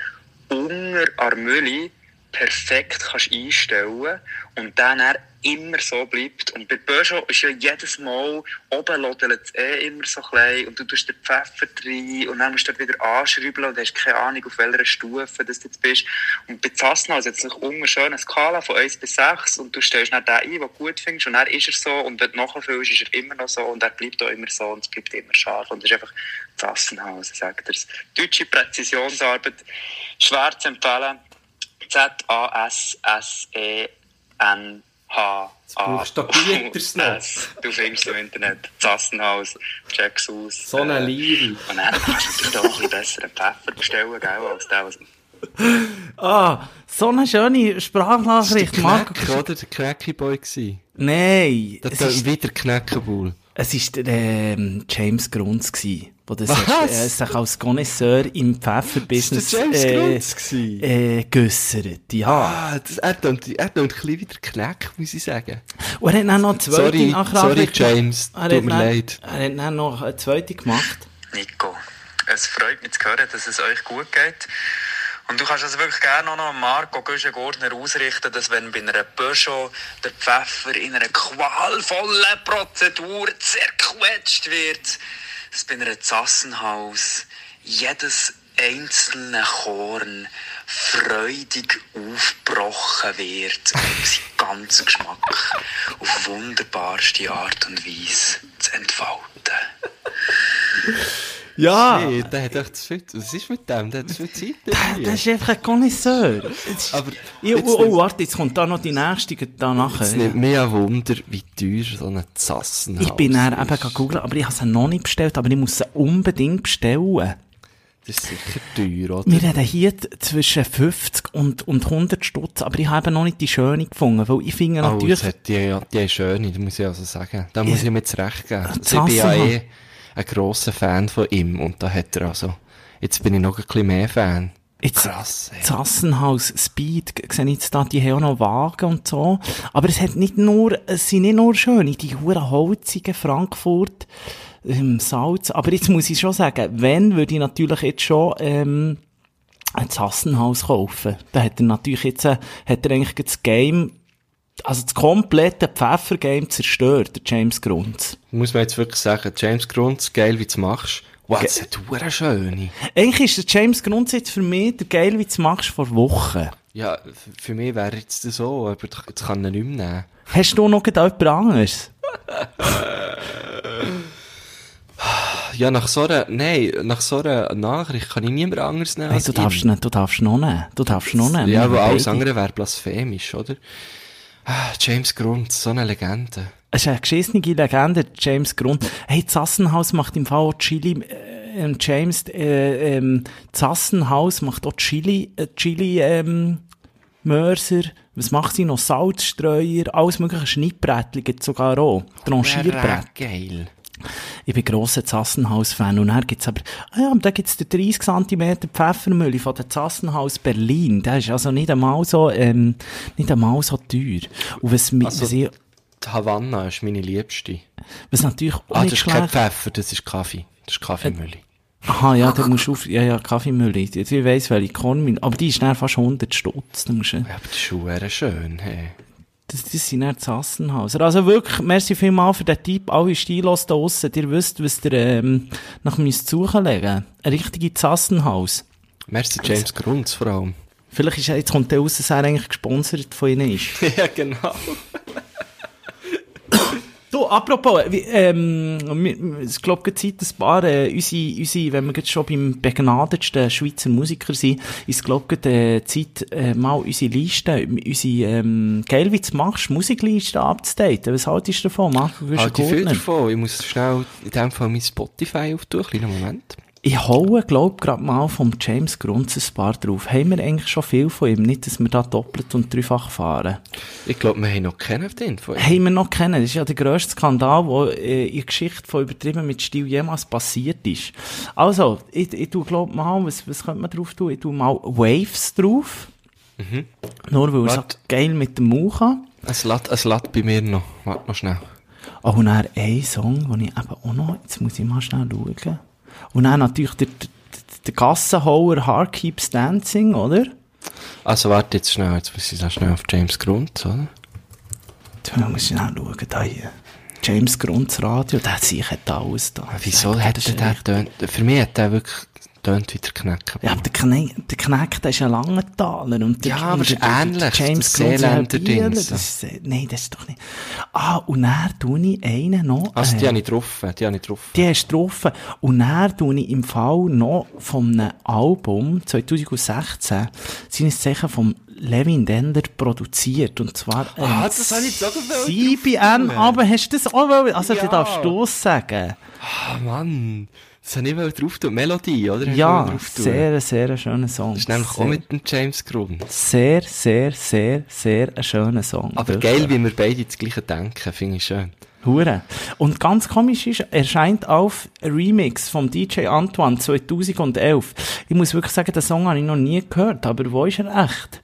Speaker 4: unter der Mühle perfekt kannst einstellen und dann er immer so bleibt. Und bei Peugeot ist ja jedes Mal, oben lodelt es eh immer so klein und du tust den Pfeffer rein und dann musst du wieder anschrauben und hast keine Ahnung, auf welcher Stufe du jetzt bist. Und bei es sich unten schön eine Skala von 1 bis 6 und du stellst dann den ein, den du gut findest und dann ist er so und wenn du nachfüllst, ist er immer noch so und er bleibt auch immer so und es bleibt immer scharf und das ist einfach Zassenhaus, sagt er. Deutsche Präzisionsarbeit, schwer zu empfehlen. Z-A-S-S-E-N-H.
Speaker 3: buchstabierst du noch.
Speaker 4: S. Du findest es im Internet. Zassenhaus, check's aus.
Speaker 3: So eine
Speaker 4: Äh,
Speaker 3: Liebe.
Speaker 4: Und dann kannst du natürlich auch ein bisschen besseren Pfeffer bestellen, gell, als der, was...
Speaker 2: Ah, so eine schöne Sprachnachricht,
Speaker 3: der
Speaker 2: Marco.
Speaker 3: Knack, oder? Der Cracky Boy gsi.
Speaker 2: Nein,
Speaker 3: Das
Speaker 2: es
Speaker 3: ist wieder Knäckebull.
Speaker 2: Es ist der ähm, James Grunz gsi, der das
Speaker 3: Was?
Speaker 2: hat, äh, sich als Connoisseur im Pfefferbusiness
Speaker 3: James
Speaker 2: äh, äh, geäussert. Ja.
Speaker 3: Ah, das, er tut, er ein bisschen wieder Knack, muss ich sagen.
Speaker 2: Und er hat dann noch eine zweite
Speaker 3: Sorry,
Speaker 2: Nachricht
Speaker 3: sorry,
Speaker 2: gemacht.
Speaker 3: James,
Speaker 2: Er
Speaker 3: tut
Speaker 2: hat
Speaker 3: mir
Speaker 2: dann-
Speaker 3: leid.
Speaker 2: Er hat dann noch eine zweite gemacht.
Speaker 4: Nico, es freut mich zu hören, dass es euch gut geht. Und du kannst das wirklich gerne auch noch Marco Güschen-Gurtner ausrichten, dass wenn bei einer Peugeot der Pfeffer in einer qualvollen Prozedur zerquetscht wird, dass bei einer Zassenhaus jedes einzelne Korn freudig aufgebrochen wird, um seinen ganzen Geschmack auf wunderbarste Art und Weise zu entfalten.
Speaker 2: Ja.
Speaker 3: Nee, der hat echt zu viel, was ist mit dem? Der hat zu viel Zeit
Speaker 2: Der, der ist einfach ein Connoisseur. Jetzt-
Speaker 3: Aber
Speaker 2: Ja,
Speaker 3: jetzt
Speaker 2: oh, oh, warte, jetzt kommt da noch die nächste da nachher.
Speaker 3: Es nimmt mich ein Wunder, wie teuer so ein Zassenhaus
Speaker 2: Ich bin dann eben
Speaker 3: ist.
Speaker 2: googeln, aber ich habe sie noch nicht bestellt, aber ich muss sie unbedingt bestellen.
Speaker 3: Das ist sicher teuer, oder?
Speaker 2: Wir reden hier zwischen 50 und, und 100 Stutz, aber ich habe eben noch nicht die schöne gefunden, weil ich finde
Speaker 3: Oh,
Speaker 2: natürlich,
Speaker 3: das hat die, die ist schön, das muss ich also sagen. Da muss ich mir zurecht geben. Also, ich bin ja eh ein grosser Fan von ihm und da hat er also, jetzt bin ich noch ein bisschen mehr Fan.
Speaker 2: jetzt,
Speaker 3: Krass, ey.
Speaker 2: Zassenhaus, Speed, sehe ich jetzt da, die haben auch noch Wagen und so, aber es hat nicht nur, es sind nicht nur schöne, die huren holzigen Frankfurt, ähm, Salz, aber jetzt muss ich schon sagen, wenn, würde ich natürlich jetzt schon, ähm, ein Zassenhaus kaufen. Da hat er natürlich jetzt, äh, hat er eigentlich das Game Also das komplette Pfeffergame zerstört, der James Grunz.
Speaker 3: Muss man jetzt wirklich sagen, James Grunz, geil, wie du machst. Wow, das ist eine schöne.
Speaker 2: Eigentlich ist der James Grunz jetzt für mich der geil, wie du machst, vor Wochen.
Speaker 3: Ja, für mich wäre jetzt das so, aber jetzt kann ihn nicht mehr nehmen.
Speaker 2: Hast du noch jemand anderes?
Speaker 3: Ja, nach so einer, nein, nach so einer Nachricht kann ich niemand anderes nehmen.
Speaker 2: Hey,
Speaker 3: als
Speaker 2: du
Speaker 3: ihn.
Speaker 2: darfst nicht, du darfst noch nehmen. Du darfst noch nehmen.
Speaker 3: Ja, aber alles andere wäre blasphemisch, oder? Ah, James Grunz, so eine Legende.
Speaker 2: Es ist eine geschissene Legende, James Grund. Hey, Zassenhaus macht im Fall auch Chili, äh, ähm, James, äh, ähm, Zassenhaus macht auch Chili, äh, Chili, ähm, Mörser. Was macht sie noch? Salzstreuer, alles mögliche Schnittbrettchen sogar auch. Tranchierbrett.
Speaker 3: Geil.
Speaker 2: Ich bin grosser Zassenhaus-Fan. Und dann gibt's aber, ah ja, aber da gibt's den 30 cm Pfeffermühle von der Zassenhaus Berlin. Der ist also nicht einmal so, ähm, nicht einmal so teuer. Und was,
Speaker 3: Also-
Speaker 2: was, ich,
Speaker 3: Die Havanna ist meine liebste.
Speaker 2: was natürlich auch
Speaker 3: Ah, das ist kein Pfeffer, das ist Kaffee. Das ist Kaffeemühle.
Speaker 2: Aha, ja, da musst du auf, ja, ja, Kaffeemühle. Ich weiss, welche Kornmühle. Aber die ist dann fast 100 Stutz.
Speaker 3: Ja, aber das ist schon verdammt schön, hey.
Speaker 2: Das, das sind dann die Sassenhauser. Also wirklich, merci vielmal für den Tipp. Alle Stilos da draussen. Ihr wisst, was ihr, ähm, nach müsst suchen legen. Ein richtige Zassenhaus.
Speaker 3: Merci James Grunz vor allem.
Speaker 2: Vielleicht ist jetzt kommt der raus, dass er eigentlich gesponsert von ihnen ist.
Speaker 3: ja, genau.
Speaker 2: Du, apropos, ähm, es gerade Zeit, ein paar, äh, unsere, unsere, wenn wir jetzt schon beim begnadetsten Schweizer Musiker sind, ist gerade äh, Zeit, äh, mal unsere Liste, unsere, ähm, geil, wie du machst, Musikliste abzudaten. Was haltest du davon, Marc? Du bist
Speaker 3: Halt ich viel davon. Ich muss schnell in dem Fall mein Spotify auftun. Kleinen Moment.
Speaker 2: Ich haue, glaub, gerade mal vom James Grunz ein paar drauf. Haben wir eigentlich schon viel von ihm? Nicht, dass wir da doppelt und dreifach fahren.
Speaker 3: Ich glaube, wir haben noch keinen von denen.
Speaker 2: Haben wir noch kennen. Das ist ja der grösste Skandal, der äh, in der Geschichte von übertrieben mit Stil jemals passiert ist. Also, ich, ich tu glaub mal, was, was könnte man drauf tun? Ich tu mal Waves drauf. Nur weil er so
Speaker 3: Warte.
Speaker 2: geil mit dem Mauch.
Speaker 3: Es lädt, es lädt bei mir noch. Warte noch schnell.
Speaker 2: Oh, und dann ein Song, den ich eben auch noch, jetzt muss ich mal schnell schauen. Und dann natürlich der, der, der Gassenhauer Heart Keeps Dancing, oder?
Speaker 3: Also warte jetzt schnell. Jetzt muss ich da schnell auf James Grunz, oder?
Speaker 2: Da muss ich schnell schauen, da hier. James Grunz Radio, der sich hat alles da.
Speaker 3: Wieso
Speaker 2: Sag,
Speaker 3: hat
Speaker 2: das
Speaker 3: er den? Für mich hat der wirklich tönt wie der.
Speaker 2: Ja, aber der Knecht, der Knecht, der ist ein Langenthaler. Und der,
Speaker 3: Ja, aber
Speaker 2: und
Speaker 3: ist ähnlich,
Speaker 2: James
Speaker 3: das
Speaker 2: Grunz ist ein
Speaker 3: Seeländer
Speaker 2: Bieler,
Speaker 3: Dings.
Speaker 2: das ist, äh, Nein, das ist doch nicht. Ah, und dann tue ich einen noch.
Speaker 3: Also die
Speaker 2: äh,
Speaker 3: habe ich getroffen. Die habe ich getroffen.
Speaker 2: die hast du getroffen. Und dann tue ich im Fall noch von einem Album 2016 seines Zeichen vom Levin Dender produziert. Und zwar, ähm,
Speaker 3: Ah, das habe ich gewollt
Speaker 2: CBN, aber hast du das auch wollen? Also,
Speaker 3: Ja.
Speaker 2: du darfst du sagen.
Speaker 3: Ah, Mann. Das habe ich mal drauf tun. Melodie, oder?
Speaker 2: Ja, sehr, sehr schöner Song.
Speaker 3: Das ist nämlich auch
Speaker 2: sehr,
Speaker 3: mit dem James Grunz.
Speaker 2: sehr, sehr, sehr, sehr ein schöner Song.
Speaker 3: Aber
Speaker 2: Wirklich.
Speaker 3: geil, wie wir beide das gleiche denken, finde ich schön.
Speaker 2: Hure. Und ganz komisch ist, erscheint auf Remix vom DJ Antoine 2011. Ich muss wirklich sagen, den Song habe ich noch nie gehört, aber wo ist er echt?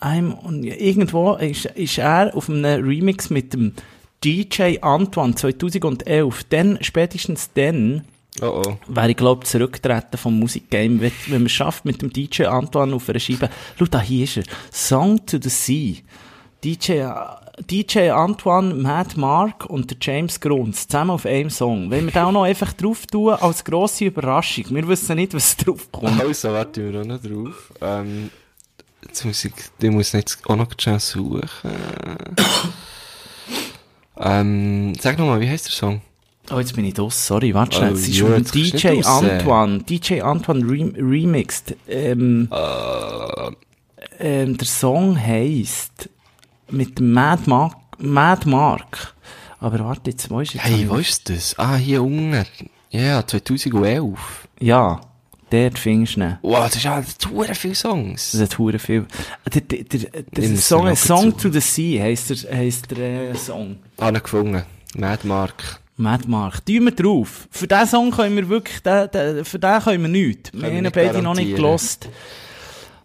Speaker 2: I'm, irgendwo ist, ist er auf einem Remix mit dem DJ Antoine 2011. Dann, spätestens dann,
Speaker 3: Oh oh.
Speaker 2: wäre ich glaube zurücktreten vom Musikgame, wenn, wenn man es schafft mit dem DJ Antoine auf einer Scheibe. Schau, da hier ist er. Song to the Sea. DJ, DJ Antoine, Matt Mark und der James Grunz zusammen auf einem Song. Wenn wir da auch noch einfach drauf tun, als grosse Überraschung. Wir wissen nicht, was drauf kommt.
Speaker 3: Also, warte wir auch noch drauf. Ähm, jetzt muss ich, ich muss jetzt auch noch schnell suchen. ähm, sag nochmal, wie heißt der Song?
Speaker 2: Oh, jetzt bin ich draus. Sorry, warte schnell.
Speaker 3: Oh,
Speaker 2: Es ist von
Speaker 3: du
Speaker 2: DJ. Antoine. DJ Antoine rem remixed. Ähm, ähm, der Song heisst mit Mad Mark, Mad Mark. Aber warte, jetzt, wo ist jetzt?
Speaker 3: Hey, wo ist das? Ah, hier unten. Ja, 2011.
Speaker 2: Ja, dort findest du ihn.
Speaker 3: Wow, das ist ja zu viele Songs.
Speaker 2: Das hat hure viel. Der, der, der, der Song, Song to the Sea heisst der, heisst der äh, Song.
Speaker 3: Ah, gefunden. Mad Mark.
Speaker 2: Mad Mark. Tun wir drauf. Für diesen Song können wir wirklich, den, den, für den können wir nichts. Wir
Speaker 3: wir
Speaker 2: haben ihn beide noch nicht gelost.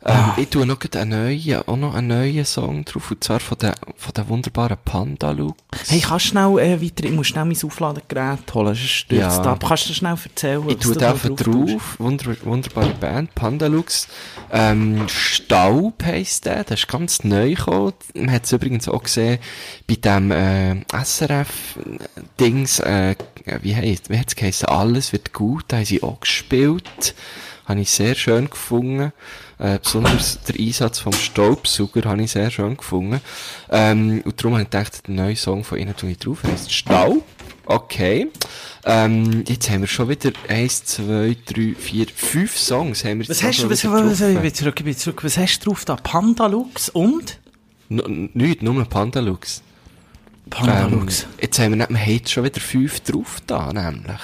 Speaker 3: Ähm, ich tue noch einen neuen, auch noch einen neuen Song drauf, und zwar von den, von den wunderbaren Panda Lux.
Speaker 2: Hey, kannst du schnell äh, weiter, ich muss schnell mein Aufladegerät holen, sonst stürzt
Speaker 3: Ja.
Speaker 2: ab. Kannst du schnell erzählen,
Speaker 3: Ich tue da
Speaker 2: tust?
Speaker 3: drauf. Wunder, wunderbare Band. Pandalux. Ähm, Staub heisst der. Der ist ganz neu gekommen. Man hat es übrigens auch gesehen bei dem, äh, SRF-Dings, äh, wie heisst, wie hat's geheißen? Alles wird gut. Da haben sie auch gespielt. Habe ich sehr schön gefunden. Äh, besonders der Einsatz vom Staubsauger habe ich sehr schön gefunden. Ähm, und darum habe ich gedacht, der neue Song von ihnen tue ich drauf. Er heisst Staub. Okay. Ähm, jetzt haben wir schon wieder eins, zwei, drei, vier, fünf Songs haben wir
Speaker 2: Was hast du, was,
Speaker 3: wieder
Speaker 2: was, ich bin zurück, ich bin zurück. Was hast du drauf da? Pandalux und?
Speaker 3: N nicht, nur Pandalux.
Speaker 2: Pandalux.
Speaker 3: Ähm, jetzt haben wir, nicht- wir haben jetzt schon wieder fünf drauf da, nämlich.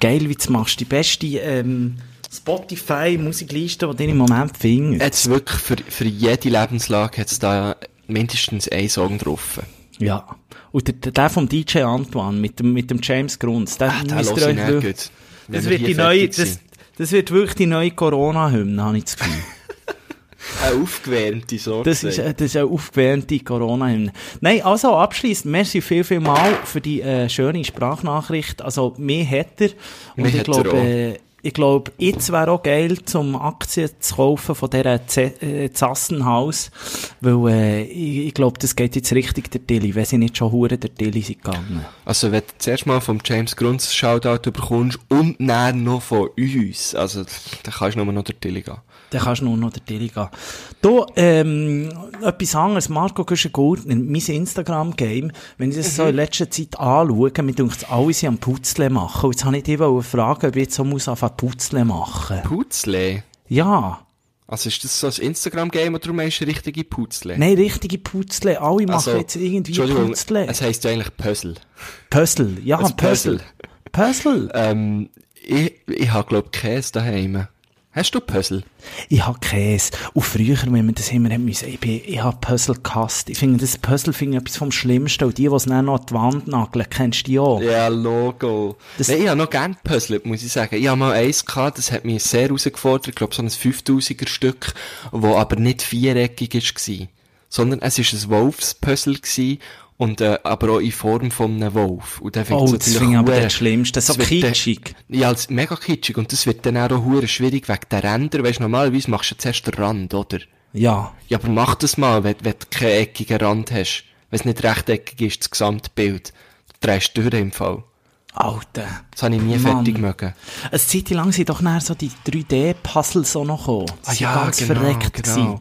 Speaker 2: Geil, wie du machst. Die beste, ähm, Spotify-Musikliste, die du im Moment findest.
Speaker 3: Jetzt wirklich für, für jede Lebenslage hat es da mindestens einen Song drauf.
Speaker 2: Ja. Und der, der- der vom DJ Antoine mit dem, mit dem James Grunz, der
Speaker 3: Ah, den
Speaker 2: müsst
Speaker 3: höre
Speaker 2: ihr euch wirklich-
Speaker 3: gut.
Speaker 2: Das wird die neue, das, das wird wirklich die neue Corona-Hymne, habe ich das Gefühl.
Speaker 3: Eine aufgewärmte Sorte.
Speaker 2: Das ist, äh, das ist eine aufgewärmte Corona-Hymne. Nein, also abschließend, merci viel, viel mal für die äh, schöne Sprachnachricht. Also, mir hat er. Und
Speaker 3: Mich
Speaker 2: ich glaube, ich glaube, jetzt wäre auch geil, zum Aktien zu kaufen von dieser äh, Zassenhaus. Weil, äh, ich, ich glaube, das geht jetzt richtig der Tilly, wenn sie nicht schon hure der Tilly sind gegangen.
Speaker 3: Also, wenn du zuerst mal vom James Grunz Shoutout bekommst und dann noch von uns, also, dann kannst du nur noch der Tilly gehen.
Speaker 2: Dann kannst du nur noch der Tilly gehen. Da, ähm, etwas anderes. Marco Güschen-Gurtner, mein Instagram-Game, wenn ich das so in letzter Zeit anschaue, mir denkt alle sind am Putzle machen. Und jetzt habe ich dich fragen, ob ich jetzt so muss anfangen Putzle machen.
Speaker 3: Putzle?
Speaker 2: Ja.
Speaker 3: Also, ist das so ein Instagram-Game oder du meinst richtige Putzle?
Speaker 2: Nein, richtige Putzle. Alle machen
Speaker 3: Also,
Speaker 2: jetzt irgendwie
Speaker 3: Entschuldigung,
Speaker 2: Putzle.
Speaker 3: es heisst ja eigentlich Puzzle.
Speaker 2: Puzzle. Ja, Puzzle. Puzzle.
Speaker 3: Ähm, ich, ich habe, glaub Käse daheim. Hast du Puzzle?
Speaker 2: Ich habe Käse. Und früher, wenn man das immer hat müssen, ich, bin, ich habe Puzzle gehasst. Ich finde, das Puzzle finde ich etwas vom Schlimmsten. Und die, die es dann noch an die Wand nageln, kennst du die auch?
Speaker 3: Ja, Logo.
Speaker 2: Das-
Speaker 3: Nein, ich habe noch gern gepuzzelt, muss ich sagen. Ich habe mal eins gehabt, das hat mich sehr herausgefordert. Ich glaube, so ein 5000er Stück, wo aber nicht viereckig war. Sondern es war ein Wolfspuzzle gewesen, und, äh, aber auch in Form von einem Wolf. Und dann
Speaker 2: Oh,
Speaker 3: find's
Speaker 2: das finde ich aber das Schlimmste. So
Speaker 3: das wird dann-
Speaker 2: kitschig.
Speaker 3: Ja, als mega kitschig. Und das wird dann auch hure schwierig wegen der Ränder. Weißt, normalerweise machst du zuerst den Rand, oder?
Speaker 2: Ja.
Speaker 3: Ja, aber mach das mal, wenn, wenn du keinen eckigen Rand hast. Wenn es nicht rechteckig ist, das Gesamtbild. Du drehst durch im Fall.
Speaker 2: Alter.
Speaker 3: Das habe ich nie
Speaker 2: Mann.
Speaker 3: fertig mögen.
Speaker 2: Eine Zeit lang sind doch näher so die 3D-Puzzles auch noch gekommen.
Speaker 3: Ah, ja,
Speaker 2: ganz
Speaker 3: genau,
Speaker 2: verreckt
Speaker 3: genau.
Speaker 2: gewesen.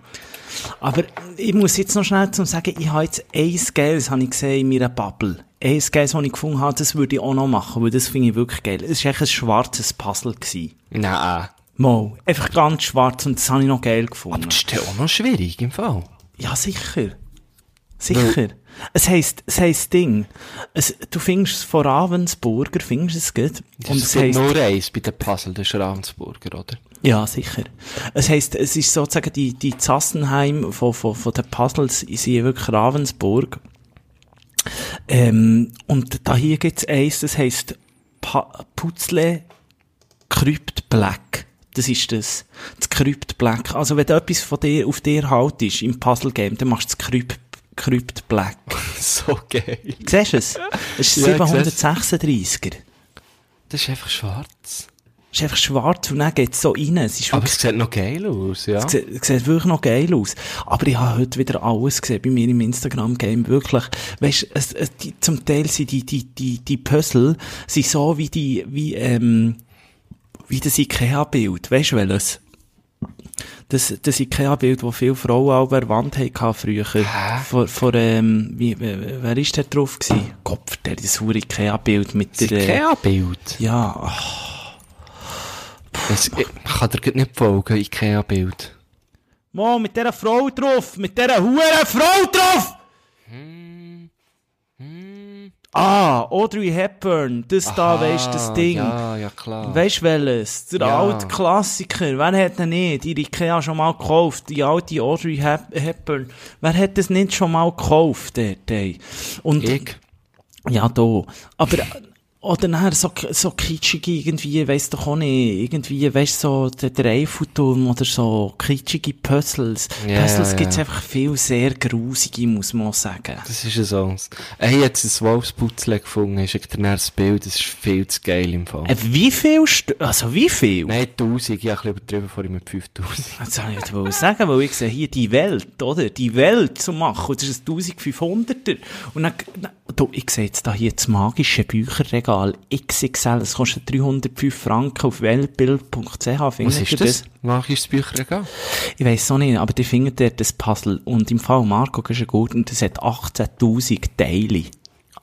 Speaker 2: Aber ich muss jetzt noch schnell zum sagen, ich habe jetzt eins Geiles, habe ich gesehen in meiner Bubble. Eins Geiles, das ich gefunden habe, das würde ich auch noch machen, weil das finde ich wirklich geil. Es war echt ein schwarzes Puzzle gewesen.
Speaker 3: Nein.
Speaker 2: Mal. Einfach ganz schwarz und das habe ich noch geil gefunden.
Speaker 3: Das ist ja auch noch schwierig im Fall.
Speaker 2: Ja, sicher. Sicher. Es heisst, es heisst Ding. Es, du findest es von Ravensburger, findest es gut.
Speaker 3: Das
Speaker 2: Und
Speaker 3: ist
Speaker 2: es heisst,
Speaker 3: nur eins bei den Puzzle, das ist Ravensburger, oder?
Speaker 2: Ja, sicher. Es heisst, es ist sozusagen die, die Zassenheim von, von, von den Puzzles, sind wirklich Ravensburg. Ähm, und da hier gibt's eins, das heisst pa Putzle Crypt Black. Das ist das. Das Crypt Black. Also wenn du etwas von dir, auf dir halt ist im Puzzle Game, dann machst du das Crypt, Crypt Black.
Speaker 3: so geil.
Speaker 2: Siehst du es? Es ist
Speaker 3: Ja, ich
Speaker 2: 736er.
Speaker 3: Das ist einfach schwarz.
Speaker 2: Ist einfach schwarz und dann geht es so rein. Es ist
Speaker 3: Aber
Speaker 2: wirklich,
Speaker 3: es sieht noch geil aus, ja.
Speaker 2: es sieht, es sieht wirklich noch geil aus. Aber ich habe heute wieder alles gesehen bei mir im Instagram-Game. Wirklich. Weißt, es, es, die, zum Teil sind die, die, die, die Puzzle sind so wie die, wie, ähm, wie das Ikea-Bild. Weißt du welches? Das, das Ikea-Bild, das viele Frauen auch an der Wand hatten früher.
Speaker 3: Hä?
Speaker 2: Vor, vor, ähm, wie, wer ist der drauf gewesen? Gott, der, das hure Ikea-Bild mit
Speaker 3: Das
Speaker 2: der, äh,
Speaker 3: Ikea-Bild.
Speaker 2: ja, ach,
Speaker 3: Es- Ich kann dir nicht folgen, Ikea-Bild.
Speaker 2: Mo, mit dieser Frau drauf! Mit dieser hure Frau drauf! Ah, Audrey Hepburn, das da,
Speaker 3: Aha,
Speaker 2: weisst das Ding.
Speaker 3: Ja, ja, klar.
Speaker 2: Weisst welches? Der
Speaker 3: Ja.
Speaker 2: alte Klassiker. Wer hat den nicht? Die Ikea schon mal gekauft. Die alte Audrey Hep Hepburn. Wer hat das nicht schon mal gekauft, dort, ey? Und,
Speaker 3: ich?
Speaker 2: ja, da. Aber, Oder nachher so, so kitschige irgendwie, weiss doch auch nicht, irgendwie, weißt so, der, Eiffelturm oder so kitschige Puzzles.
Speaker 3: Ja,
Speaker 2: Puzzles
Speaker 3: ja,
Speaker 2: gibt's einfach viel sehr grusige, muss man sagen.
Speaker 3: Das ist ja so. Hey, jetzt ein Wolfsputzle gefunden, ist dir das Bild, das ist viel zu geil im Fall.
Speaker 2: Äh, wie viel, St also wie viel?
Speaker 3: Nein, 1000, ich habe ein übertrieben vorhin mit 5000.
Speaker 2: Das soll ich nicht sagen, weil ich sehe hier die Welt, oder? Die Welt zu machen. Und das ist ein 1500er. Und dann, dann du, ich sehe jetzt da hier das magische Bücherregal XXL. Das kostet 305 Franken auf weltbild.ch.
Speaker 3: Was ist
Speaker 2: ihr
Speaker 3: das? Magisches Bücherregal?
Speaker 2: Ich weiss auch nicht, aber die findet dort das Puzzle. Und im Fall Marco ist gut und das hat 18.000 Teile.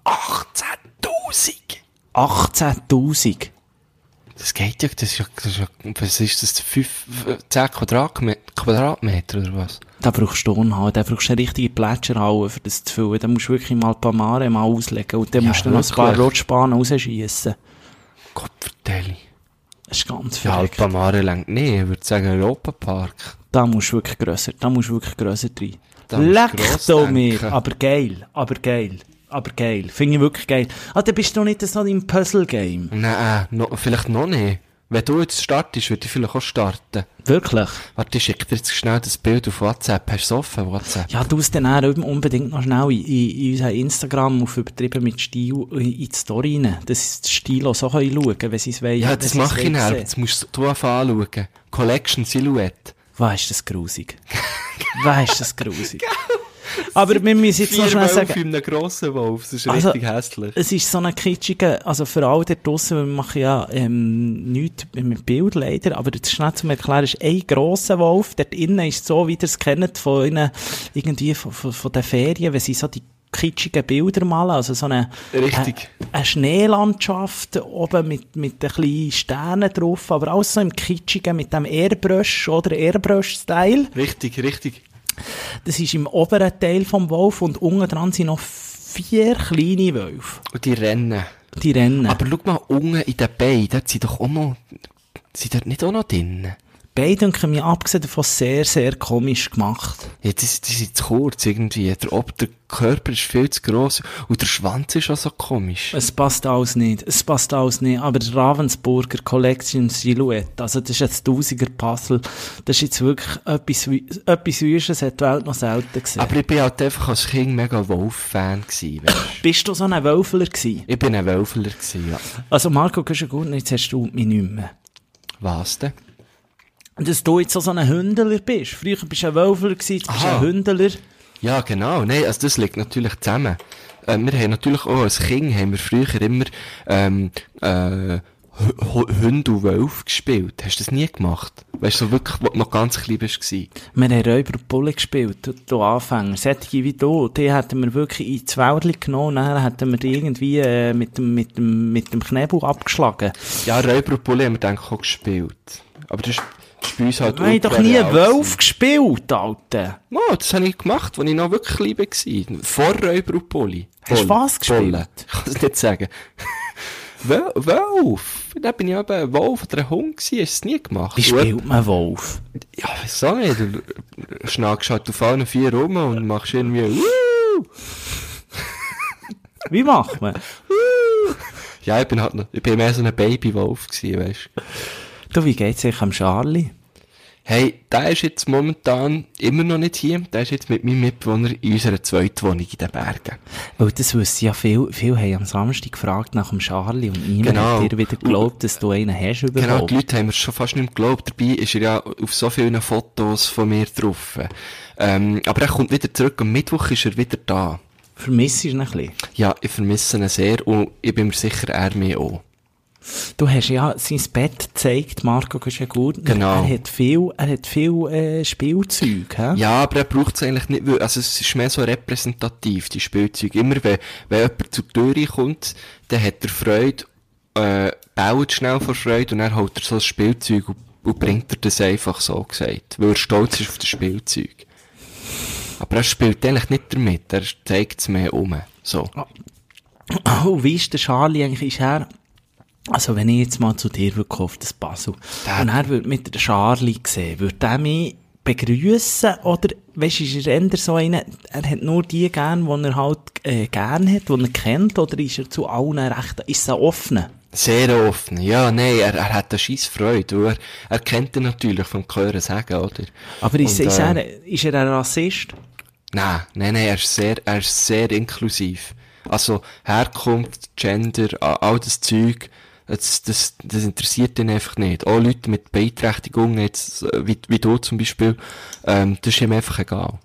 Speaker 3: 18.000!
Speaker 2: 18.000.
Speaker 3: Das geht ja, das ist ja, das ist ja, was ist das, 5, 10 Quadratmeter, Quadratmeter oder was?
Speaker 2: Da brauchst du Turnhalle, da brauchst du eine richtige Plätscherhalle, für das zu füllen. Da musst du wirklich mal Palmare mal auslegen und dann
Speaker 3: Ja,
Speaker 2: musst du noch ein paar. Rutschbahnen rausschiessen.
Speaker 3: Gott vertelle.
Speaker 2: Das ist ganz
Speaker 3: Ja,
Speaker 2: verrückt.
Speaker 3: Alpamare längt nicht, ich würde sagen Europapark.
Speaker 2: Da musst du wirklich grösser, da musst du wirklich grösser rein. Leck doch mir, aber geil, aber geil, aber geil. Finde ich wirklich geil. Ah, dann bist du noch nicht so im Puzzle-Game.
Speaker 3: Nein, no, vielleicht noch nicht. Wenn du jetzt startest, würde ich vielleicht auch starten.
Speaker 2: Wirklich?
Speaker 3: Warte, ich schicke dir jetzt schnell das Bild auf WhatsApp. Hast du es offen, WhatsApp?
Speaker 2: Ja, du musst dann auch unbedingt noch schnell in, in, in unser Instagram auf übertrieben mit Stil in die Story rein. Das ist das Stilo so können schauen, wenn sie es wollen.
Speaker 3: Ja, das mache ich
Speaker 2: sehen.
Speaker 3: Jetzt musst du anfangen anschauen. Collection Silhouette.
Speaker 2: Was ist das grusig? Was ist das grusig? Aber wir müssen jetzt noch
Speaker 3: Vier
Speaker 2: schnell sagen,
Speaker 3: einem grossen Wolf. Das ist
Speaker 2: Also,
Speaker 3: richtig hässlich.
Speaker 2: es ist so eine kitschige, also für alle da draussen, wir machen ja ähm, nichts mit Bild leider, aber das schnell zu erklären, ist ein grosser Wolf, dort innen ist so, wie ihr es kennt von ihnen, irgendwie von, von, von den Ferien, wenn sie so die kitschigen Bilder malen, also so eine,
Speaker 3: Richtig.
Speaker 2: Eine, eine Schneelandschaft oben mit, mit den kleinen Sternen drauf, aber auch so im kitschigen mit dem Airbrush oder Airbrush-Style.
Speaker 3: Richtig, richtig.
Speaker 2: Das ist im oberen Teil vom Wolf und unten dran sind noch vier kleine Wölfe.
Speaker 3: Und die rennen.
Speaker 2: Die rennen.
Speaker 3: Aber schau mal, unten in den Beinen, dort sind doch auch noch, sind dort nicht auch noch drin?
Speaker 2: Beide denken mir abgesehen davon sehr, sehr komisch gemacht.
Speaker 3: Ja, die, die sind zu kurz irgendwie. Der, ob der Körper ist viel zu gross und der Schwanz ist auch so komisch.
Speaker 2: Es passt alles nicht. Es passt alles nicht. Aber der Ravensburger Collection Silhouette, also das ist jetzt Tausiger Puzzle, das ist jetzt wirklich etwas, Süßes, hat die Welt noch selten gesehen.
Speaker 3: Aber ich bin halt einfach als Kind mega Wolf-Fan gewesen, weißt
Speaker 2: Bist du so ein Wölfler gewesen?
Speaker 3: Ich bin ein Wölfler gewesen, ja.
Speaker 2: Also Marco, du ja gut, jetzt hast du mich nicht mehr.
Speaker 3: Was denn?
Speaker 2: Dass du jetzt so so ein Hündler bist. Früher bist du ein gewesen, jetzt bist du ein Hündler.
Speaker 3: Ja, genau. Nein, also das liegt natürlich zusammen. Äh, wir haben natürlich auch als Kind haben wir früher immer, ähm, äh, H- Hund und Wolf gespielt. Hast du das nie gemacht? Weißt du, so wirklich, wo du noch ganz klein gewesen?
Speaker 2: Wir haben Räuber und Bulle gespielt, du, Anfänger. Solche wie du, die hätten wir wirklich ins Wäldli genommen, dann hätten wir die irgendwie äh, mit, dem, mit, dem, mit dem Knebel abgeschlagen.
Speaker 3: Ja, Räuber und Bulle haben wir ich auch gespielt. Aber das ist, uns halt
Speaker 2: haben doch nie Wolf gespielt, Alter.
Speaker 3: Oh, das habe ich gemacht, als ich noch wirklich klein war. Vor Räuber und Bulli.
Speaker 2: Hast du was gespielt?
Speaker 3: Ich kann es nicht sagen. Wolf. Da bin ich eben ein Wolf oder ein Hund gewesen. Hast du es nie gemacht?
Speaker 2: Wie spielt man Wolf?
Speaker 3: Ja, wieso nicht? Du schnackst halt auf allen vier rum und machst irgendwie, Wuh!
Speaker 2: Wie macht man?
Speaker 3: Ja, ich bin halt noch, ich bin mehr so ein Babywolf gewesen, weißt du.
Speaker 2: Du, wie geht's euch am Charlie?
Speaker 3: Hey, der ist jetzt momentan immer noch nicht hier. Der ist jetzt mit meinem Mitbewohner in unserer zweiten Wohnung in den Bergen.
Speaker 2: Weil das wissen ja viel, viel haben am Samstag gefragt nach dem Charlie und niemand
Speaker 3: Genau.
Speaker 2: hat dir wieder geglaubt, dass du einen hast
Speaker 3: Genau,
Speaker 2: überhaupt.
Speaker 3: die Leute haben mir schon fast nicht mehr geglaubt. Dabei ist er ja auf so vielen Fotos von mir drauf. Ähm, aber er kommt wieder zurück. Am Mittwoch ist er wieder da.
Speaker 2: Vermisst du ihn ein bisschen?
Speaker 3: Ja, ich vermisse ihn sehr und ich bin mir sicher, er mich auch.
Speaker 2: Du hast ja sein Bett gezeigt, Marco, ist ja gut.
Speaker 3: Genau.
Speaker 2: Er hat viel, er hat viel, äh, Spielzeug, hä?
Speaker 3: Ja, aber er braucht es eigentlich nicht, weil- also es ist mehr so repräsentativ, die Spielzeuge. Immer wenn, wenn jemand zur Tür kommt, dann hat er Freude, äh, baut schnell vor Freude und dann holt er so ein Spielzeug und, und bringt er das einfach so gesagt, weil er stolz ist auf das Spielzeug. Aber er spielt eigentlich nicht damit, er zeigt es mehr um. So.
Speaker 2: Oh, wie ist der Charlie eigentlich? Ist er, also wenn ich jetzt mal zu dir würde auf das Basel,
Speaker 3: Der-
Speaker 2: und er würde mit der Charlie sehen, würde der mich begrüßen oder, weißt du, ist er eher so einer, er hat nur die gern, die er halt, äh, gern hat, die er kennt, oder ist er zu allen recht, ist er offen?
Speaker 3: Sehr offen. Ja, nein, er, er hat eine scheisse Freude. Er, er kennt ihn natürlich vom Hören sagen, oder?
Speaker 2: Aber ist,
Speaker 3: Und,
Speaker 2: ist,
Speaker 3: äh,
Speaker 2: er, ist er ein Rassist?
Speaker 3: Nein, nein, nein, er ist sehr, er ist sehr inklusiv. Also, Herkunft, Gender, all das Zeug, das, das, das interessiert ihn einfach nicht. Auch Leute mit Beeinträchtigungen, jetzt, äh, wie, wie du zum Beispiel, ähm, das ist ihm einfach egal.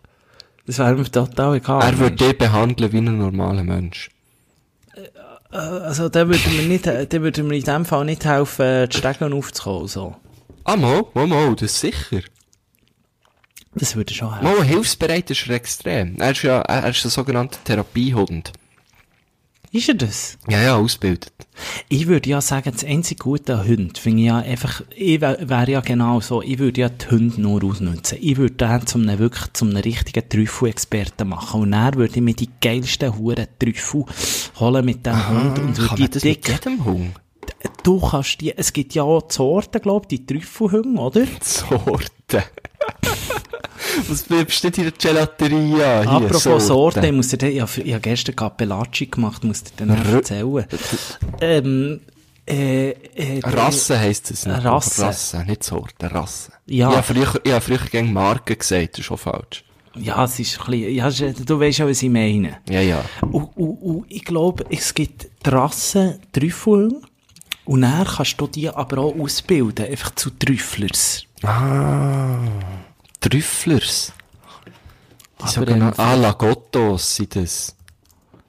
Speaker 2: Das wäre mir total egal.
Speaker 3: er würde dich behandeln wie ein normaler Mensch.
Speaker 2: Also, der würde mir nicht, der würde mir in dem Fall nicht helfen, äh, die Stegen aufzukommen, so.
Speaker 3: Ah, mal, mal, mal, das ist sicher.
Speaker 2: Das würde schon helfen.
Speaker 3: Mal, hilfsbereit ist er extrem. Er ist ja, er ist ein sogenannter Therapiehund.
Speaker 2: Ist er das?
Speaker 3: Ja, ja, ausgebildet.
Speaker 2: Ich würde ja sagen, das einzige Gute an Hunden finde ich ja einfach, ich wäre wär ja genau so, ich würde ja die Hunde nur ausnutzen. Ich würde den zum einem, wirklich zum einem richtigen Trüffel-Experten machen. Und dann würde ich mir die geilsten Huren Trüffel holen mit dem Hund und würde die
Speaker 3: das mit
Speaker 2: dick,
Speaker 3: jedem Hund?
Speaker 2: du kannst die, es gibt ja auch die Sorten, glaub ich, die Trüffelhunde, oder?
Speaker 3: Sorten. Was besteht in der Gelateria hier?
Speaker 2: Apropos Sorten, ich muss dir, ich habe ich habe gestern Capellacci gemacht, muss dir dann erzählen. Ähm, äh, äh,
Speaker 3: Rasse heisst es nicht.
Speaker 2: Rasse.
Speaker 3: Rasse, nicht Sorte, Rasse.
Speaker 2: Ja.
Speaker 3: Ich habe früher, ich habe früher gegen Marken gesagt, das ist schon falsch.
Speaker 2: Ja, es ist ein bisschen, ja, du weißt ja, was ich meine.
Speaker 3: Ja, ja.
Speaker 2: Und, und, und ich glaube, es gibt die Rasse Trüffeln und dann kannst du die aber auch ausbilden, einfach zu Trüfflers.
Speaker 3: Ah. Trüfflers. Die
Speaker 2: Aber,
Speaker 3: sogenannten, ah, Lagottos sind das.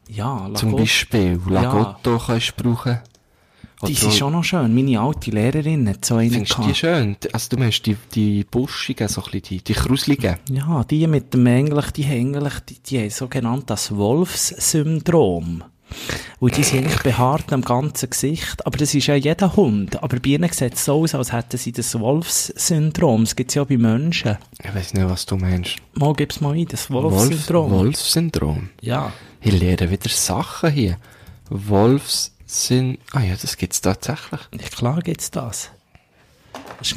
Speaker 2: Ja,
Speaker 3: Zum
Speaker 2: Lagot-
Speaker 3: Beispiel. Lagotto kannst du brauchen.
Speaker 2: Die
Speaker 3: Oder
Speaker 2: sind schon noch schön. Meine alte Lehrerin hat so eine
Speaker 3: Findest du die schön? Also du meinst die, die buschigen, so ein bisschen, die, die kruseligen.
Speaker 2: Ja, die mit dem eigentlich, die eigentlich, die, die haben sogenannt das Wolfssyndrom. Und die sind eigentlich behaart am ganzen Gesicht. Aber das ist ja jeder Hund. Aber bei ihnen sieht es so aus, als hätten sie das Wolfssyndrom. Das gibt's ja bei Menschen.
Speaker 3: Ich weiß nicht, was du meinst.
Speaker 2: Mal gib's mal ein, das
Speaker 3: Wolf,
Speaker 2: Wolfssyndrom.
Speaker 3: Wolfssyndrom.
Speaker 2: Ja.
Speaker 3: Ich lerne wieder Sachen hier. Wolfssyn... Ah ja, das gibt's tatsächlich.
Speaker 2: Ja, klar gibt's das.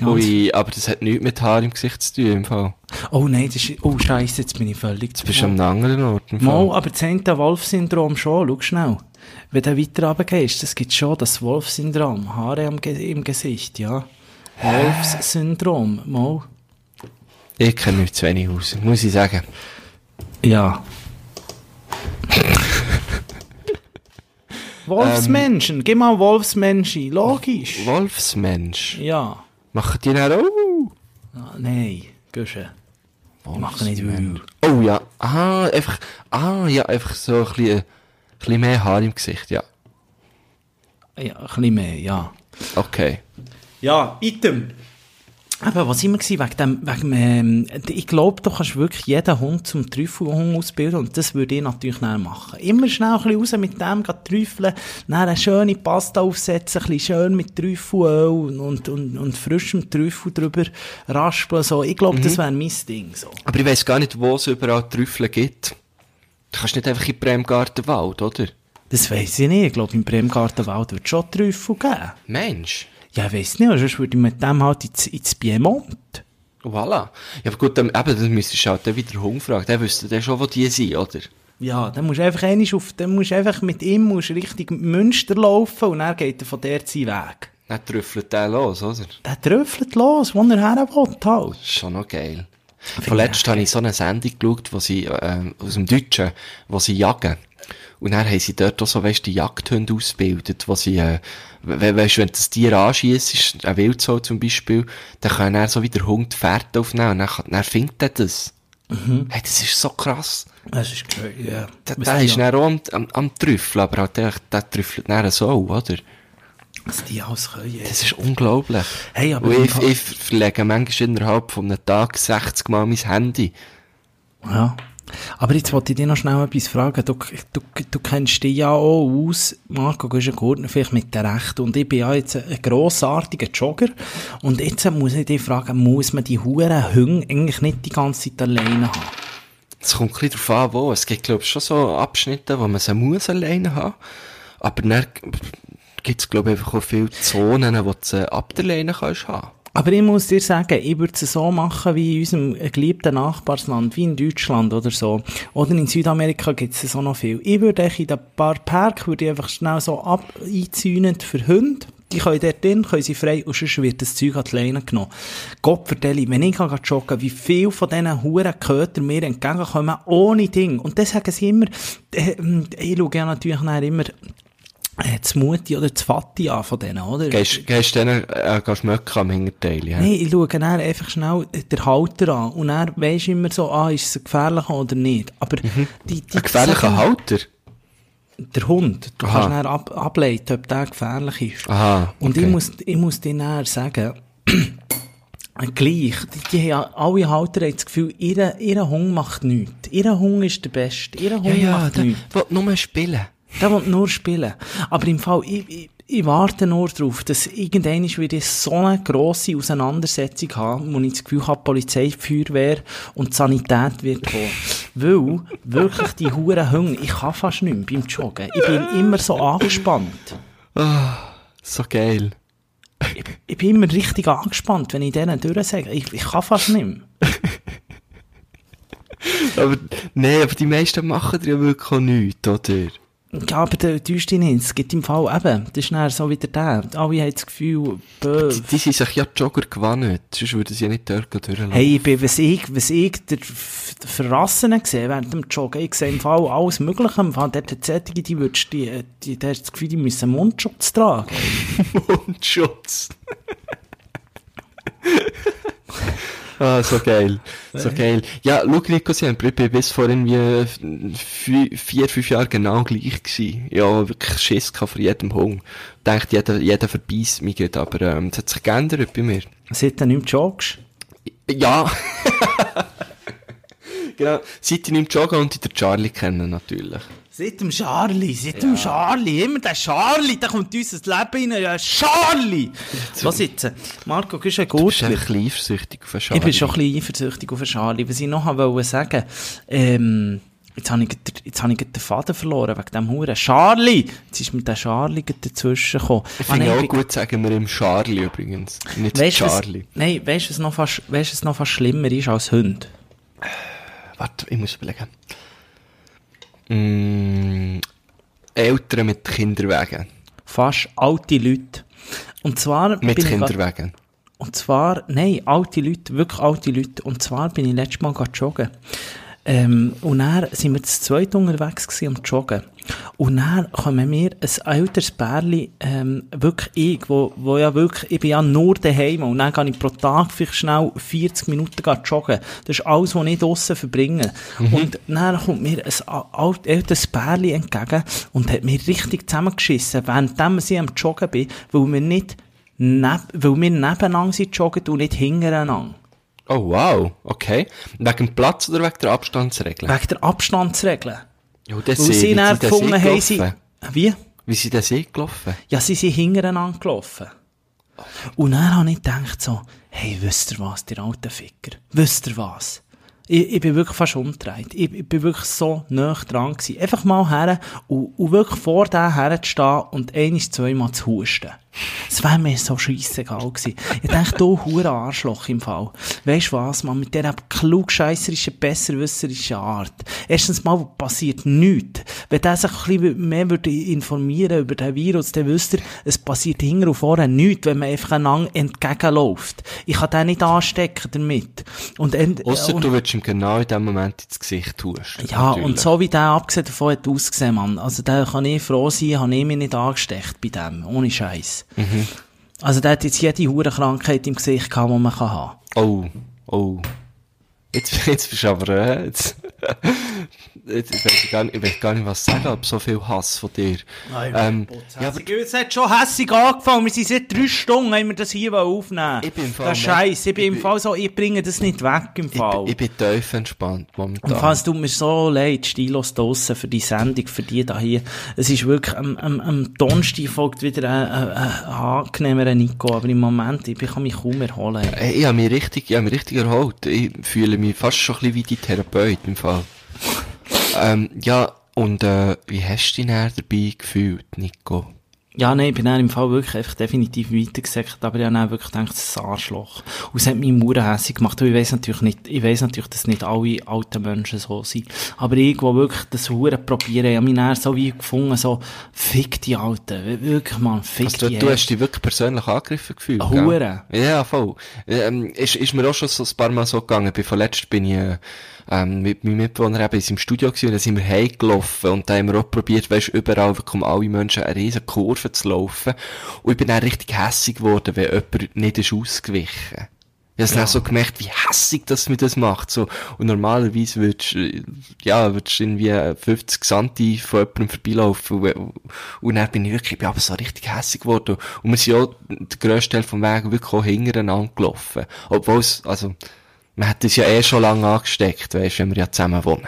Speaker 3: Ui, aber das hat nichts mit Haar im Gesicht zu tun, im Fall.
Speaker 2: oh nein, das ist, oh Scheiße, jetzt bin ich völlig
Speaker 3: Du bist am anderen Ort, im Fall.
Speaker 2: Mal, aber das eine Wolf-Syndrom schon, schau schnell. Wenn du weiter runtergehst, das gibt schon das Wolf-Syndrom. Haare am Ge im Gesicht, ja. Wolfs-Syndrom, mal.
Speaker 3: Ich kenne mich zu wenig aus, muss ich sagen.
Speaker 2: Ja. Wolfsmenschen, gib mal Wolfsmenschen, logisch.
Speaker 3: Wolfsmensch.
Speaker 2: Ja.
Speaker 3: Machen die dann auch?
Speaker 2: Ah, nein, Güsche. Ich mache nicht
Speaker 3: Wolfsmensch.
Speaker 2: wühl.
Speaker 3: Oh ja. Ah, einfach... Ah, ja, einfach so ein bisschen, ein bisschen mehr Haar im Gesicht, ja.
Speaker 2: Ja, ein bisschen mehr, ja.
Speaker 3: Okay.
Speaker 2: Ja, Item. Aber was immer gewesen, wegen dem, wegen, ähm, ich glaube, du kannst wirklich jeden Hund zum Trüffelhund ausbilden und das würde ich natürlich dann machen. Immer schnell ein bisschen raus mit dem, trüffeln, dann eine schöne Pasta aufsetzen, ein bisschen schön mit Trüffelöl und, und, und, und frischem Trüffel drüber raspeln, so. Ich glaube, das wäre mein Ding, so.
Speaker 3: Aber ich weiss gar nicht, wo es überall Trüffel gibt. Du kannst nicht einfach in Bremgarten Wald, oder?
Speaker 2: Das weiss ich nicht. Ich glaube, im Bremgartenwald wird es schon Trüffel geben.
Speaker 3: Mensch.
Speaker 2: Ja, ich weiss nicht, sonst würde ich mit dem halt ins, ins Piemont.
Speaker 3: Voilà. Ja, aber gut, dann, eben, dann müsstest du halt dann wieder Hund fragen. Der wüsste dann schon, wo die sind, oder?
Speaker 2: Ja, dann musst du einfach auf, dann musst du einfach mit ihm musst Richtung Münster laufen und dann geht er von der seinen Weg.
Speaker 3: Dann trüffelt der los, oder?
Speaker 2: Der tröpfelt los, wo er her will, halt.
Speaker 3: Schon noch geil. Vorletzt habe ich so eine Sendung geschaut, wo sie, ähm, aus dem Deutschen, wo sie jagen. Und dann haben sie dort auch so, weißt, die Jagdhunde ausgebildet, wo sie, äh, we weißt, wenn das Tier anschießt, ein Wildsau zum Beispiel, dann kann er so wie der Hund die Fährte aufnehmen und dann, kann- dann findet er das. Hey, das ist so krass.
Speaker 2: Das ist geil, ja. Was
Speaker 3: der
Speaker 2: die-
Speaker 3: ist dann auch am, am, am Trüffeln, aber halt der, der trüffelt dann so, oder?
Speaker 2: Was die alles können.
Speaker 3: Das ist unglaublich.
Speaker 2: Hey, aber
Speaker 3: Und ich, ich verlege manchmal innerhalb von einem Tag 60 Mal mein Handy.
Speaker 2: Ja. Aber jetzt wollte ich dich noch schnell etwas fragen. Du, du, du kennst dich ja auch aus, Marco, du bist ein Gurtner, vielleicht mit der Rechten. Und ich bin ja jetzt ein grossartiger Jogger. Und jetzt muss ich dich fragen, muss man die huren Hunde eigentlich nicht die ganze Zeit alleine haben?
Speaker 3: Es kommt ein bisschen darauf an, wo. Es gibt, glaube ich, schon so Abschnitte, wo man sie muss alleine haben. Aber dann gibt es, glaube ich, einfach auch viele Zonen, wo du sie ab der Leine kannst haben.
Speaker 2: Aber ich muss dir sagen, ich würde es so machen wie in unserem geliebten Nachbarsland, wie in Deutschland oder so. Oder in Südamerika gibt es so noch viel. Ich würde in ein paar Park einfach schnell so ab einzäunen für Hunde. Die können dort drin, können sie frei, und sonst wird das Zeug an die Leine genommen. Gott vertelle, wenn ich joggen, wie viel von diesen Huren Köter mir entgegenkommen, ohne Ding. Und das sagen sie immer, äh, ich schaue ja natürlich immer, äh, das Mutti oder das Vati an von denen, oder?
Speaker 3: Gehst, gehst du denen, äh, gehst am Hinterteil, ja?
Speaker 2: Nein, ich schaue dann einfach schnell den Halter an und dann weisst du immer so, ah, ist es gefährlich oder nicht. Aber die, die
Speaker 3: Ein gefährlicher
Speaker 2: sagen-
Speaker 3: Halter?
Speaker 2: Der Hund, du
Speaker 3: Aha.
Speaker 2: kannst dann ab, ableiten, ob der gefährlich ist.
Speaker 3: Aha,
Speaker 2: Und ich
Speaker 3: okay.
Speaker 2: muss, ich muss dir dann sagen, gleich, die, die haben, alle Halter haben das Gefühl, ihr, ihr Hund macht nichts. Ihr Hund ist der Beste. Ihr Hund
Speaker 3: Ja, ja,
Speaker 2: macht nichts.
Speaker 3: will nur spielen.
Speaker 2: Der will nur spielen. Aber im Fall, ich, ich, ich warte nur darauf, dass irgendwann wieder so eine grosse Auseinandersetzung haben, wo ich das Gefühl habe, Polizei, Feuerwehr und Sanität wird kommen. Weil, wirklich die Huren Hunde, ich kann fast nicht mehr beim Joggen. Ich bin immer so angespannt.
Speaker 3: So geil.
Speaker 2: Ich, ich bin immer richtig angespannt, wenn ich denen durchsage. Ich, ich kann fast nicht mehr.
Speaker 3: Aber, nee, aber die meisten machen ja wirklich auch nichts, oder?
Speaker 2: Ja, aber der täuscht dich nicht. Es gibt im Fall eben, das ist dann so wieder der. Alle haben das Gefühl, bö,
Speaker 3: Die, die sind sich ja Jogger gewonnen. Sonst würden sie ja nicht dort durchlaufen.
Speaker 2: Hey, ich bin, was ich, was ich der der Verrassene gesehen während dem Joggen, ich sehe im Fall alles Mögliche. Im Fall dort hat die würdest, die, die, die hast das Gefühl, die müssen Mundschutz tragen.
Speaker 3: Mundschutz. ah, so geil. So geil. Ja, schau, Nico, sie haben bis vor irgendwie vier, fünf Jahren genau gleich gewesen. Ja, wirklich Schiss gehabt vor jedem Hund. Denkt, jeder, jeder verbeißt mich gerade, aber, ähm, es hat sich geändert bei mir.
Speaker 2: Seit du nicht mehr joggst.
Speaker 3: Ja. genau. Seit ich nicht mehr joggen und ich den Charlie kennen, natürlich.
Speaker 2: Seit dem Charlie, seit dem Charlie, immer der Charlie, da kommt uns das Leben rein, ja, Charlie! Was jetzt? Marco, du ein
Speaker 3: Du bist ein bisschen eifersüchtig auf
Speaker 2: Ich
Speaker 3: Charlie.
Speaker 2: bin schon ein bisschen eifersüchtig auf den Charlie. Was ich noch wollte sagen, ähm, jetzt habe ich, den- jetzt habe ich den Faden verloren wegen dem Huren. Charlie! Jetzt ist mir der Charlie dazwischen gekommen.
Speaker 3: Ich
Speaker 2: Ah,
Speaker 3: finde
Speaker 2: nein,
Speaker 3: auch gut, sagen wir im Charlie übrigens. Nicht
Speaker 2: Weißt du, was,
Speaker 3: Charlie.
Speaker 2: nein, weißt du, was noch fast, weißt, was noch fast schlimmer ist als Hund?
Speaker 3: Warte, ich muss überlegen. Mm, Eltern mit Kinderwagen.
Speaker 2: Fast alte Leute. Und zwar,
Speaker 3: Mit Kinderwagen.
Speaker 2: Und zwar, nein, alte Leute, wirklich alte Leute. Und zwar bin ich letztes Mal gerade joggen. Ähm, und dann sind wir zu zweit unterwegs gewesen am Joggen. Und dann kommen wir ein älteres Pärli, ähm, wirklich ich, wo, wo ja wirklich, ich bin ja nur daheim und dann gehe ich pro Tag vielleicht schnell 40 Minuten joggen. Das ist alles, was ich draussen verbringe. Und dann kommt mir ein alt, älteres Pärli entgegen und hat mir richtig zusammengeschissen, währenddem ich am Joggen bin, weil wir nicht neb, weil wir nebeneinander sind joggen und nicht hintereinander.
Speaker 3: Oh, wow. Okay. Wegen dem Platz oder wegen der Abstandsregeln?
Speaker 2: Wegen der Abstandsregeln.
Speaker 3: Ja, das
Speaker 2: Weil sie dann gefunden haben, sie, wie?
Speaker 3: Wie sind das eh gelaufen?
Speaker 2: Ja, sie sind hintereinander gelaufen. Und dann habe ich gedacht so, hey, wisst ihr was, ihr alten Ficker? Wisst ihr was? Ich, ich bin wirklich fast umgedreht. Ich, ich bin wirklich so nah dran gewesen. Einfach mal her und, und wirklich vor dem herzustehen und eines, zweimal zu husten. Es wäre mir so scheissegal gewesen. Ich dachte, du hure Arschloch im Fall. Weisst du was, man, mit dieser klugscheisserischen, besserwisserischen Art. Erstens mal passiert nichts. Wenn der sich ein bisschen mehr würde informieren über den Virus, dann wüsst ihr, es passiert hinten und vorne nichts, wenn man einfach einander entgegenläuft. Ich kann den nicht anstecken damit. Und, ent-
Speaker 3: Ausser
Speaker 2: und
Speaker 3: du würdest ihm genau in dem Moment ins Gesicht tust.
Speaker 2: ja,
Speaker 3: Natürlich.
Speaker 2: und so wie der abgesehen davon hat ausgesehen, Mann. Also da kann ich froh sein, habe ich mich nicht angesteckt bei dem. Ohne Scheiß.
Speaker 3: Mhm.
Speaker 2: Also der hat jetzt jede Hurenkrankheit im Gesicht gehabt, die man kann haben.
Speaker 3: Oh, oh. Jetzt, jetzt bist du aber, äh, jetzt, ich weiß gar nicht, ich weiß gar nicht, was sagen, aber so viel Hass von dir. Ähm, ja, aber
Speaker 2: es hat schon hässig angefangen. Wir sind seit drei Stunden, haben wir das hier aufnehmen
Speaker 3: Ich bin im Fall
Speaker 2: Das Scheiß. Ich bin
Speaker 3: ich
Speaker 2: im Fall so, ich bringe das nicht weg im
Speaker 3: ich,
Speaker 2: Fall.
Speaker 3: bin- ich bin tief entspannt momentan.
Speaker 2: Im Fall, es tut mir so leid, stilos draussen für die Sendung, für die da hier. Es ist wirklich, am, am, am Donnerstag folgt wieder ein, ein, ein angenehmerer Nico, aber im Moment, ich kann mich kaum erholen.
Speaker 3: Ey, Ich habe mich richtig, ich habe mich richtig erholt. Ich fühle mich fast schon ein bisschen wie die Therapeut im Fall. Ähm, ja, und, äh, wie hast du dich näher dabei gefühlt, Nico?
Speaker 2: Ja, nein, ich bin dann im Fall wirklich einfach definitiv weitergesagt, aber ich habe dann wirklich gedacht, das ist ein Arschloch. Und es hat mich Mauer hässlich gemacht, und ich weiss natürlich nicht, ich weiss natürlich, dass nicht alle alten Menschen so sind. Aber irgendwo wirklich das Huren probieren, ich habe mich dann so wie gefunden, so, fick die Alten, wirklich, man, fick
Speaker 3: Also,
Speaker 2: die
Speaker 3: du, du hast dich wirklich persönlich angegriffen gefühlt,
Speaker 2: Ah,
Speaker 3: gell?
Speaker 2: Hure.
Speaker 3: Ja, voll. Ähm, ist, ist mir auch schon so ein paar Mal so gegangen. Bin vorletzt bin ich, äh, ähm, mit meinem Mitbewohner eben in seinem Studio gewesen, und dann sind wir heimgelaufen, und da haben wir auch probiert, weisst, überall wirklich um alle Menschen eine riesen Kurve zu laufen. Und ich bin dann richtig hässig geworden, wenn jemand nicht ist ausgewichen. Ich habe dann so gemerkt, wie hässig das mir das macht, so. Und normalerweise würdest, du, ja, würdest irgendwie 50 Santi von jemandem vorbeilaufen. Und, und dann bin ich wirklich, ich bin aber so richtig hässig geworden. Und wir sind ja den grössten Teil vom Weg wirklich auch hintereinander gelaufen. Obwohl es, also, man hat es ja eh schon lange angesteckt, weisst, wenn wir ja zusammen wohnen.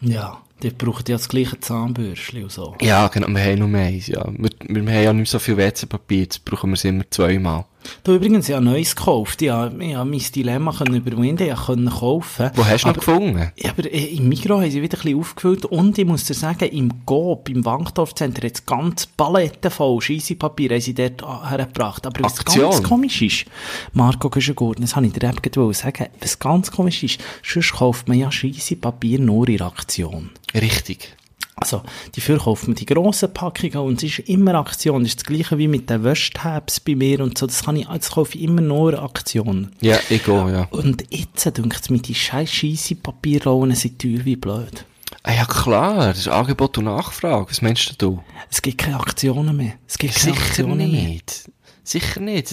Speaker 2: Ja, die brauchen ja das gleiche Zahnbürstchen und so.
Speaker 3: Ja, genau, wir haben nur eins, ja. Wir, wir haben ja nicht so viel WC-Papier, jetzt brauchen wir es immer zweimal.
Speaker 2: Du übrigens, ich habe Neues gekauft. Ich ich habe mein Dilemma können überwinden, ich konnte kaufen.
Speaker 3: Wo hast du noch
Speaker 2: Aber-
Speaker 3: gefunden?
Speaker 2: Ja, aber äh, im Mikro haben sie wieder ein bisschen aufgefüllt und ich muss dir sagen, im Coop, im Wankdorf-Center, jetzt ganz Paletten voll Scheissepapier haben sie dort hergebracht. Aber was
Speaker 3: Aktion.
Speaker 2: ganz komisch ist, Marco Güschengurten, das habe ich dir eben sagen, was ganz komisch ist, sonst kauft man ja Scheissepapier nur in Aktion.
Speaker 3: Richtig.
Speaker 2: Also, dafür kauft man die grossen Packungen und es ist immer Aktion. Das ist das gleiche wie mit den Wäschtabs bei mir und so. Das, kann ich, das kaufe ich immer nur Aktion.
Speaker 3: Ja, ich gehe, ja.
Speaker 2: Und jetzt, denke ich, mit die scheiß scheisse Papierrollen sind teuer wie blöd.
Speaker 3: Ah, ja, klar, das ist Angebot und Nachfrage. Was meinst du?
Speaker 2: Es gibt keine Aktionen mehr. Es gibt keine
Speaker 3: Sicher
Speaker 2: Aktionen mehr.
Speaker 3: nicht. Sicher nicht.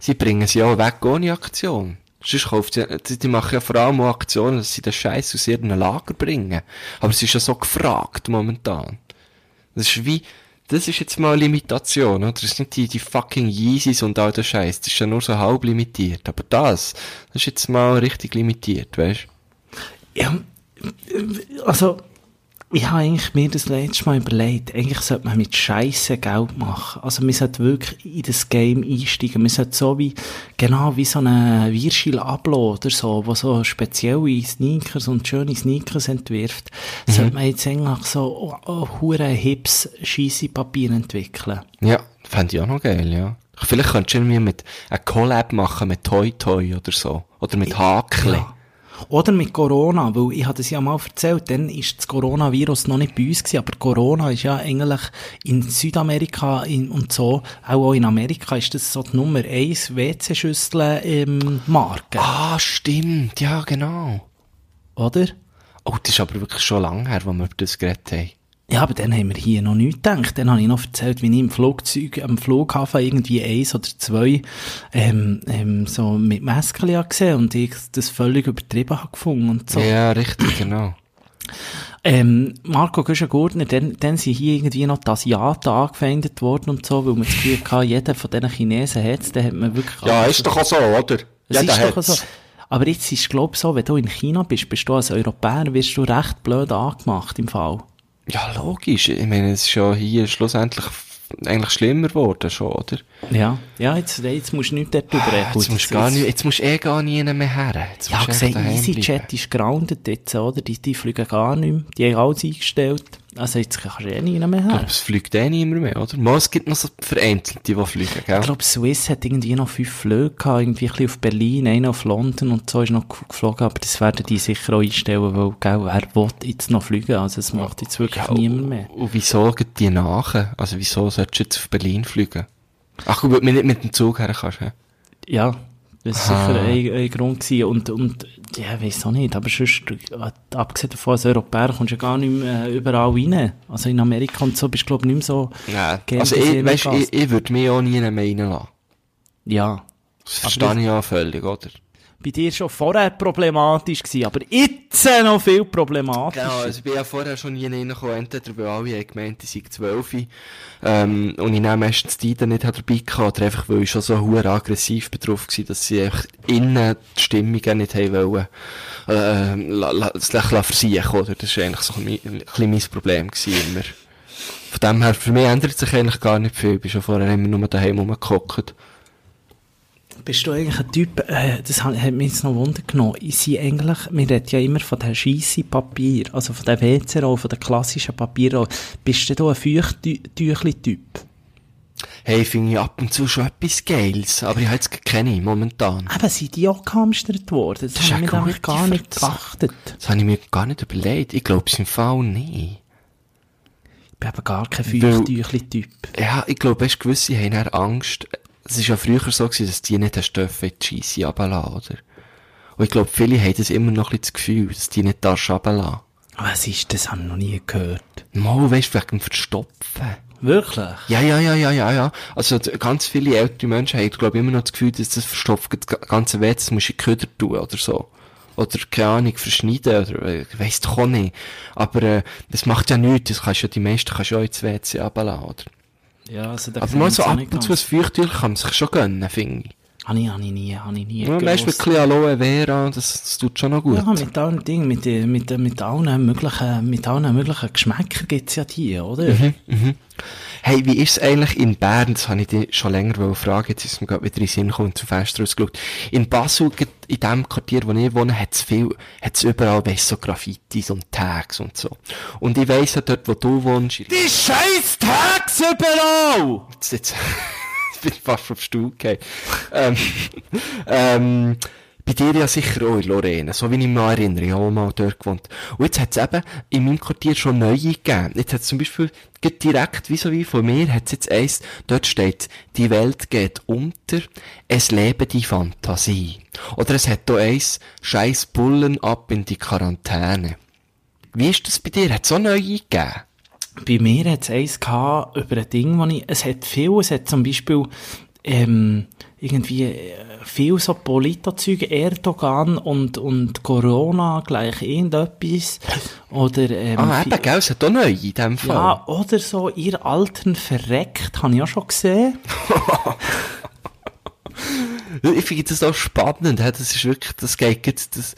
Speaker 3: Sie bringen sie auch weg ohne Aktion. Sonst kauft sie, die, die machen ja vor allem auch Aktionen, dass sie den Scheiß aus ihrem Lager bringen. Aber es ist ja so gefragt momentan. Das ist wie, das ist jetzt mal eine Limitation, oder? Das ist nicht die, die fucking Yeezys und all der Scheiß. Das ist ja nur so halb limitiert. Aber das, das ist jetzt mal richtig limitiert, weißt
Speaker 2: Ja, also, ich habe eigentlich mir das letzte Mal überlegt, eigentlich sollte man mit Scheiße Geld machen. Also, man sollte wirklich in das Game einsteigen. Man sollte so wie, genau wie so eine Virgil Abloh oder so, wo so spezielle Sneakers und schöne Sneakers entwirft, sollte man jetzt eigentlich so, oh, oh, hips Scheissepapier entwickeln.
Speaker 3: Ja, fände ich auch noch geil, ja. Vielleicht könntest du irgendwie mit, eine Collab machen mit Toy Toy oder so. Oder mit Hakle.
Speaker 2: Ja. Oder mit Corona, weil ich hatte das ja mal erzählt, dann ist das Coronavirus noch nicht bei uns gewesen, aber Corona ist ja eigentlich in Südamerika in, und so, auch, auch in Amerika ist das so die Nummer 1 WC-Schüssel ähm, Marke,
Speaker 3: Ah, stimmt, ja, genau.
Speaker 2: oder?
Speaker 3: Oh, das ist aber wirklich schon lange her, wo wir über das geredet haben.
Speaker 2: Ja, aber dann haben wir hier noch nichts gedacht. Dann habe ich noch erzählt, wie ich im Flugzeug, am Flughafen irgendwie eins oder zwei, ähm, ähm, so mit habe gesehen und ich das völlig übertrieben habe gefunden und so.
Speaker 3: Ja, richtig, genau.
Speaker 2: Ähm, Marco Güschen-Gurtner, dann, dann sind hier irgendwie noch die Asiaten angefeindet worden und so, weil man das Gefühl hatte, jeder von diesen Chinesen hat es, dann hat man wirklich...
Speaker 3: Ja, ist doch auch so, oder?
Speaker 2: Es
Speaker 3: Jeder
Speaker 2: ist doch so. Aber jetzt ist es, glaube ich, so, wenn du in China bist, bist du als Europäer, wirst du recht blöd angemacht im Fall.
Speaker 3: Ja, logisch. Ich meine, es ist ja hier schlussendlich eigentlich schlimmer geworden schon, oder?
Speaker 2: Ja. Ja, jetzt, jetzt musst du nicht dort drüber reden.
Speaker 3: Jetzt musst gar nicht, jetzt musst du eh gar nie mehr her. Jetzt
Speaker 2: Ja, gesehen, EasyJet ist grounded jetzt, oder? Die, die fliegen gar nicht mehr. Die haben alles eingestellt. Also jetzt kannst du eh nicht mehr
Speaker 3: Ich
Speaker 2: her.
Speaker 3: glaube, es fliegt eh niemand mehr, oder? Mal, es gibt noch so vereinzelte, die fliegen, gell?
Speaker 2: Ich glaube, Swiss hat irgendwie noch fünf Flüge gehabt, irgendwie ein bisschen auf Berlin, einer auf London und so ist noch geflogen, aber das werden die sicher auch einstellen, weil, gell, wer will jetzt noch fliegen? Also, es macht jetzt wirklich
Speaker 3: Ja,
Speaker 2: niemand mehr.
Speaker 3: Und wieso geht die nach? Also, wieso solltest du jetzt auf Berlin fliegen? Ach, gut, weil du nicht mit dem Zug her kannst, hä?
Speaker 2: Ja, das war sicher ein, ein Grund gewesen. Und, und, ja, weiss auch nicht, aber sonst, äh, abgesehen davon, als Europäer kommst du ja gar nicht mehr äh, überall rein. Also in Amerika und so bist du, glaube ich, nicht mehr so
Speaker 3: Ja.
Speaker 2: gern
Speaker 3: Also, ich, weißt, ich, ich würde mich auch nie mehr reinlassen.
Speaker 2: Ja.
Speaker 3: Das verstehe ich ja völlig, oder?
Speaker 2: Bei dir schon vorher problematisch gewesen, aber jetzt noch viel problematischer.
Speaker 3: Genau, also ich bin ja vorher schon nie reingekommen, entweder weil alle gemeint, ich sei 12 ähm, und ich nehme meistens die dann nicht dabei gehabt, oder einfach weil ich schon so hure aggressiv betroffen war, dass sie einfach innen die Stimmung nicht haben wollen, äh, la, la, la, versiechen, oder? Das war eigentlich so ein, ein bisschen mein Problem gewesen, immer. Von dem her, für mich ändert sich eigentlich gar nicht viel, ich bin schon vorher immer nur daheim rumgehockt.
Speaker 2: Bist du eigentlich ein Typ, äh, das hat, hat mich jetzt noch Wunder genommen, ich sind eigentlich, wir reden ja immer von dem scheisse Papier, also von dem WC-Roll, von dem klassischen Papierroll. Bist du da ein Feuchttüchli-Typ?
Speaker 3: Hey, finde ich ab und zu schon etwas Geiles, aber ich habe jetzt keine momentan.
Speaker 2: Eben, sind die auch gehamstert worden? Das,
Speaker 3: Das
Speaker 2: habe ich nämlich
Speaker 3: gute
Speaker 2: gar nicht
Speaker 3: Frage.
Speaker 2: geachtet.
Speaker 3: Das habe ich mir gar nicht überlegt. Ich glaube, es im Fall nicht.
Speaker 2: Ich bin eben gar kein Feuchttüchli-Typ.
Speaker 3: Ja, ich glaube, weißt, gewisse haben Angst. Es ist ja früher so gewesen, dass die nicht dürfen in die Scheisse runterlassen, oder? Und ich glaube, viele haben das immer noch ein bisschen das Gefühl, dass die nicht darfst runterlassen.
Speaker 2: Was ist das? Habe ich noch nie gehört.
Speaker 3: Mal, weißt du, wegen dem Verstopfen.
Speaker 2: Wirklich?
Speaker 3: Ja, ja, ja, ja, ja, ja. Also, ganz viele ältere Menschen haben, glaube ich, immer noch das Gefühl, dass das verstopft das ganze Weh, das musst du in Köder tun, oder so. Oder, keine Ahnung, verschneiden, oder, äh, ich weiss doch auch nicht. Aber, äh, das macht ja nichts, das kannst ja, die meisten kannst du ja ins WC runterlassen, oder?
Speaker 2: Ja, also da
Speaker 3: Aber mal so ab und zu ein Feuchttücher kann man sich schon gönnen, finde ich.
Speaker 2: Habe ich, habe ich nie, habe ich nie
Speaker 3: Ja, weißt mit ein bisschen Aloe Vera, das, das tut schon noch gut.
Speaker 2: Ja, mit allen Dingen, mit, den- mit, den- mit allen möglichen, mit allen möglichen Geschmäckern gibt's ja die, oder?
Speaker 3: Mhm. Hey, wie ist es eigentlich in Bern? Das habe ich dich schon länger wollen fragen. Jetzt ist mir gerade wieder in den Sinn gekommen und zu Fenster rausgeschaut. In Basel, in dem Quartier, wo ich wohne, hat's viel, hat's überall, weißt so Graffitis und Tags und so. Und ich weiss ja dort, wo du wohnst.
Speaker 2: Die scheiß Tags überall!
Speaker 3: Jetzt, jetzt, ich bin fast vom Stuhl ähm, ähm, bei dir ja sicher auch in Lorraine, so wie ich mich erinnere, ich habe mal dort gewohnt. Und jetzt hat es eben in meinem Quartier schon neue gegeben. Jetzt hat es zum Beispiel direkt wie so wie von mir, hat es jetzt eins, dort steht, die Welt geht unter, es lebe die Fantasie. Oder es hat da eins, scheiß Bullen ab in die Quarantäne. Wie ist das bei dir? Hat es auch neue gegeben?
Speaker 2: Bei mir hat's eins gehabt über ein Ding, wo ich, es hat viel, es hat zum Beispiel, ähm, irgendwie, äh, viel so Politozeuge, Erdogan und, und Corona gleich irgendetwas. Oder, ähm,
Speaker 3: Ah, eben, gell, es hat auch neue in dem Fall.
Speaker 2: Ja, oder so, ihr Alten verreckt, habe ich auch schon gesehen.
Speaker 3: Ich finde das auch spannend, das ist wirklich, das geht, das,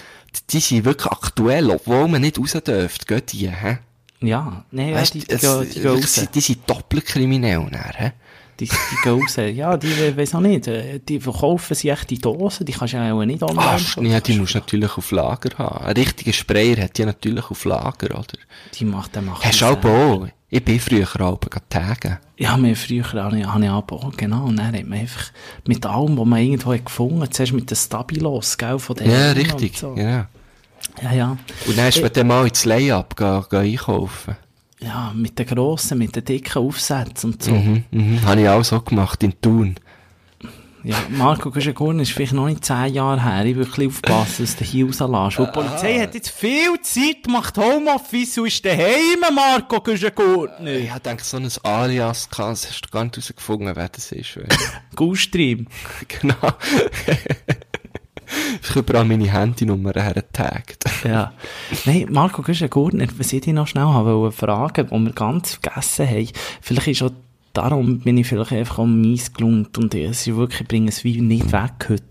Speaker 3: die sind wirklich aktuell, obwohl man nicht raus dürfte, gehen die, hä?
Speaker 2: Ja, nee, ja, die, die, die raus.
Speaker 3: sie- die sind doppelkriminell, nachher, hä?
Speaker 2: Die, die. Ja, die, weiss auch nicht, äh, die verkaufen sie echt in Dosen, die kannst du ja auch nicht online
Speaker 3: Ah, ja, die musst du natürlich auf Lager haben. Ein richtiger Sprayer hat die natürlich auf Lager, oder?
Speaker 2: Die macht, der macht
Speaker 3: Hast du auch auch? Ich bin früher auch tagen.
Speaker 2: Ja, mir früher habe ich, habe ich auch, genau, und dann hat man einfach mit allem, was man irgendwo hat gefunden, zuerst mit den Stabilos, gell, von den
Speaker 3: Ja, richtig,
Speaker 2: so.
Speaker 3: genau.
Speaker 2: Ja, ja.
Speaker 3: Und dann hast du dann mal ins Layup gehen, gehen einkaufen.
Speaker 2: Ja, mit den grossen, mit den dicken Aufsätzen und so.
Speaker 3: Mhm, mhm. Habe ich auch so gemacht, in Thun.
Speaker 2: Ja, Marco Güschenkorn ist vielleicht noch nicht zehn Jahre her. Ich will ein bisschen aufpassen, dass du hier rauslässt. Weil die Polizei hat jetzt viel Zeit, macht Homeoffice und ist daheim, Marco Güschenkorn.
Speaker 3: Ich gedacht, so ein Alias das hast du gar nicht herausgefunden, wer das ist.
Speaker 2: Gustream.
Speaker 3: genau. ich habe überall meine Handynummer hergetaggt.
Speaker 2: Ja. Nein, Marco Güschenkorn, was ich dich noch schnell habe wollte fragen, wo wir ganz vergessen haben, vielleicht ist auch darum bin ich vielleicht einfach auch mies gelungen und es ist wirklich, ich bringe es wie nicht weg heute,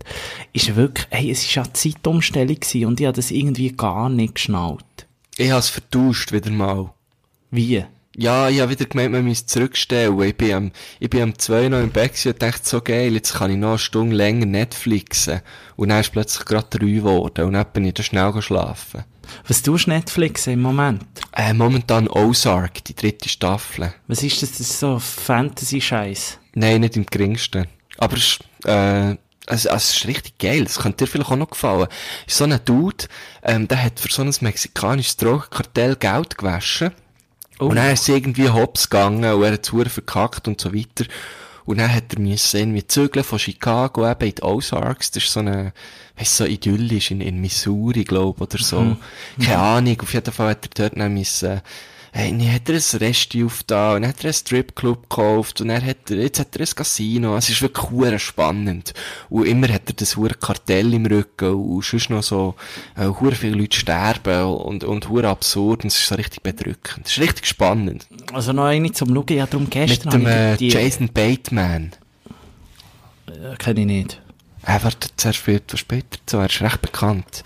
Speaker 2: ist wirklich, hey, es ist ja Zeitumstellung gewesen und ich habe das irgendwie gar nicht geschnallt.
Speaker 3: Ich habe es vertauscht wieder mal.
Speaker 2: Wie?
Speaker 3: Ja, ich habe wieder gemeint, man müsste zurückstellen. Ich bin am, ich bin am 2 noch im gewesen und dachte, so geil, jetzt kann ich noch eine Stunde länger Netflixen. Und dann ist plötzlich gerade drei geworden und dann bin ich dann schnell geschlafen.
Speaker 2: Was tust du Netflix im Moment?
Speaker 3: Äh, momentan Ozark, die dritte Staffel.
Speaker 2: Was ist das, das ist so Fantasy-Scheiß?
Speaker 3: Nein, nicht im geringsten. Aber es, ist, äh, es, es ist richtig geil. Es könnte dir vielleicht auch noch gefallen. So ein Dude, ähm, der hat für so ein mexikanisches Drogenkartell Geld gewaschen. Und dann ist es irgendwie hops gegangen und er hat zu verkackt und so weiter. Und dann hat er müssen irgendwie zügeln von Chicago eben in die Ozarks. Das ist so eine, weißt so idyllisch in, in Missouri, glaub oder so. Keine Ahnung. Auf jeden Fall hat er dort dann müssen, Hey, dann hat er ein Resti aufgetan, und dann hat er einen Stripclub gekauft, und dann hat er, jetzt hat er ein Casino. Es ist wirklich hure spannend. Und immer hat er das hure Kartell im Rücken, und sonst noch so, äh, hure viele Leute sterben, und, und hure absurd, und es ist so richtig bedrückend. Es ist richtig spannend.
Speaker 2: Also noch eine zum Schauen, ja darum
Speaker 3: Mit
Speaker 2: gestern
Speaker 3: dem,
Speaker 2: habe
Speaker 3: äh,
Speaker 2: die,
Speaker 3: Jason Bateman.
Speaker 2: äh, kenne ich nicht.
Speaker 3: Er wird zuerst später, später so, er ist recht bekannt.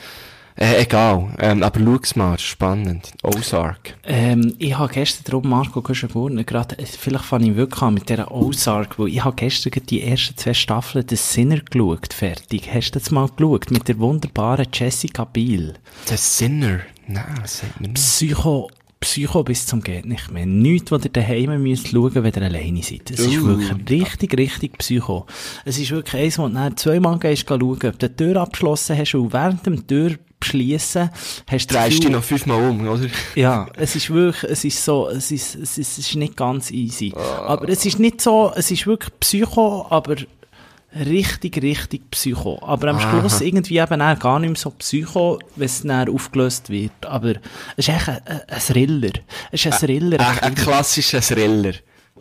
Speaker 3: Äh, egal, ähm, aber schau's mal, es ist spannend. Ozark.
Speaker 2: Ähm, ich habe gestern drum Marco Guschenburner gerade, äh, vielleicht fange ich wirklich an mit dieser Ozark, weil ich habe gestern die ersten zwei Staffeln des Sinner geschaut, fertig. Hast du das mal geschaut? Mit der wunderbaren Jessica Biel.
Speaker 3: The Sinner. Nein, das sagt mir nicht.
Speaker 2: Psycho, Psycho bis zum geht nicht mehr. Nichts, was ihr daheim müsst schauen, wenn ihr alleine seid. Es ist
Speaker 3: Uh.
Speaker 2: wirklich richtig, richtig Psycho. Es ist wirklich eins, wo du dann zweimal gehst, schauen, ob du die Tür abgeschlossen hast und während dem Tür beschließen, hast du
Speaker 3: Drehst dich noch fünfmal um, oder?
Speaker 2: ja, es ist wirklich, es ist so, es ist, es ist, es ist nicht ganz easy. Aber es ist nicht so, es ist wirklich Psycho, aber richtig, richtig Psycho. Aber am
Speaker 3: Aha.
Speaker 2: Schluss irgendwie eben auch gar nicht mehr so Psycho, wenn es dann aufgelöst wird. Aber es ist echt ein, ein, ein Thriller. Es ist ein Thriller.
Speaker 3: Ein, ein klassischer Thriller.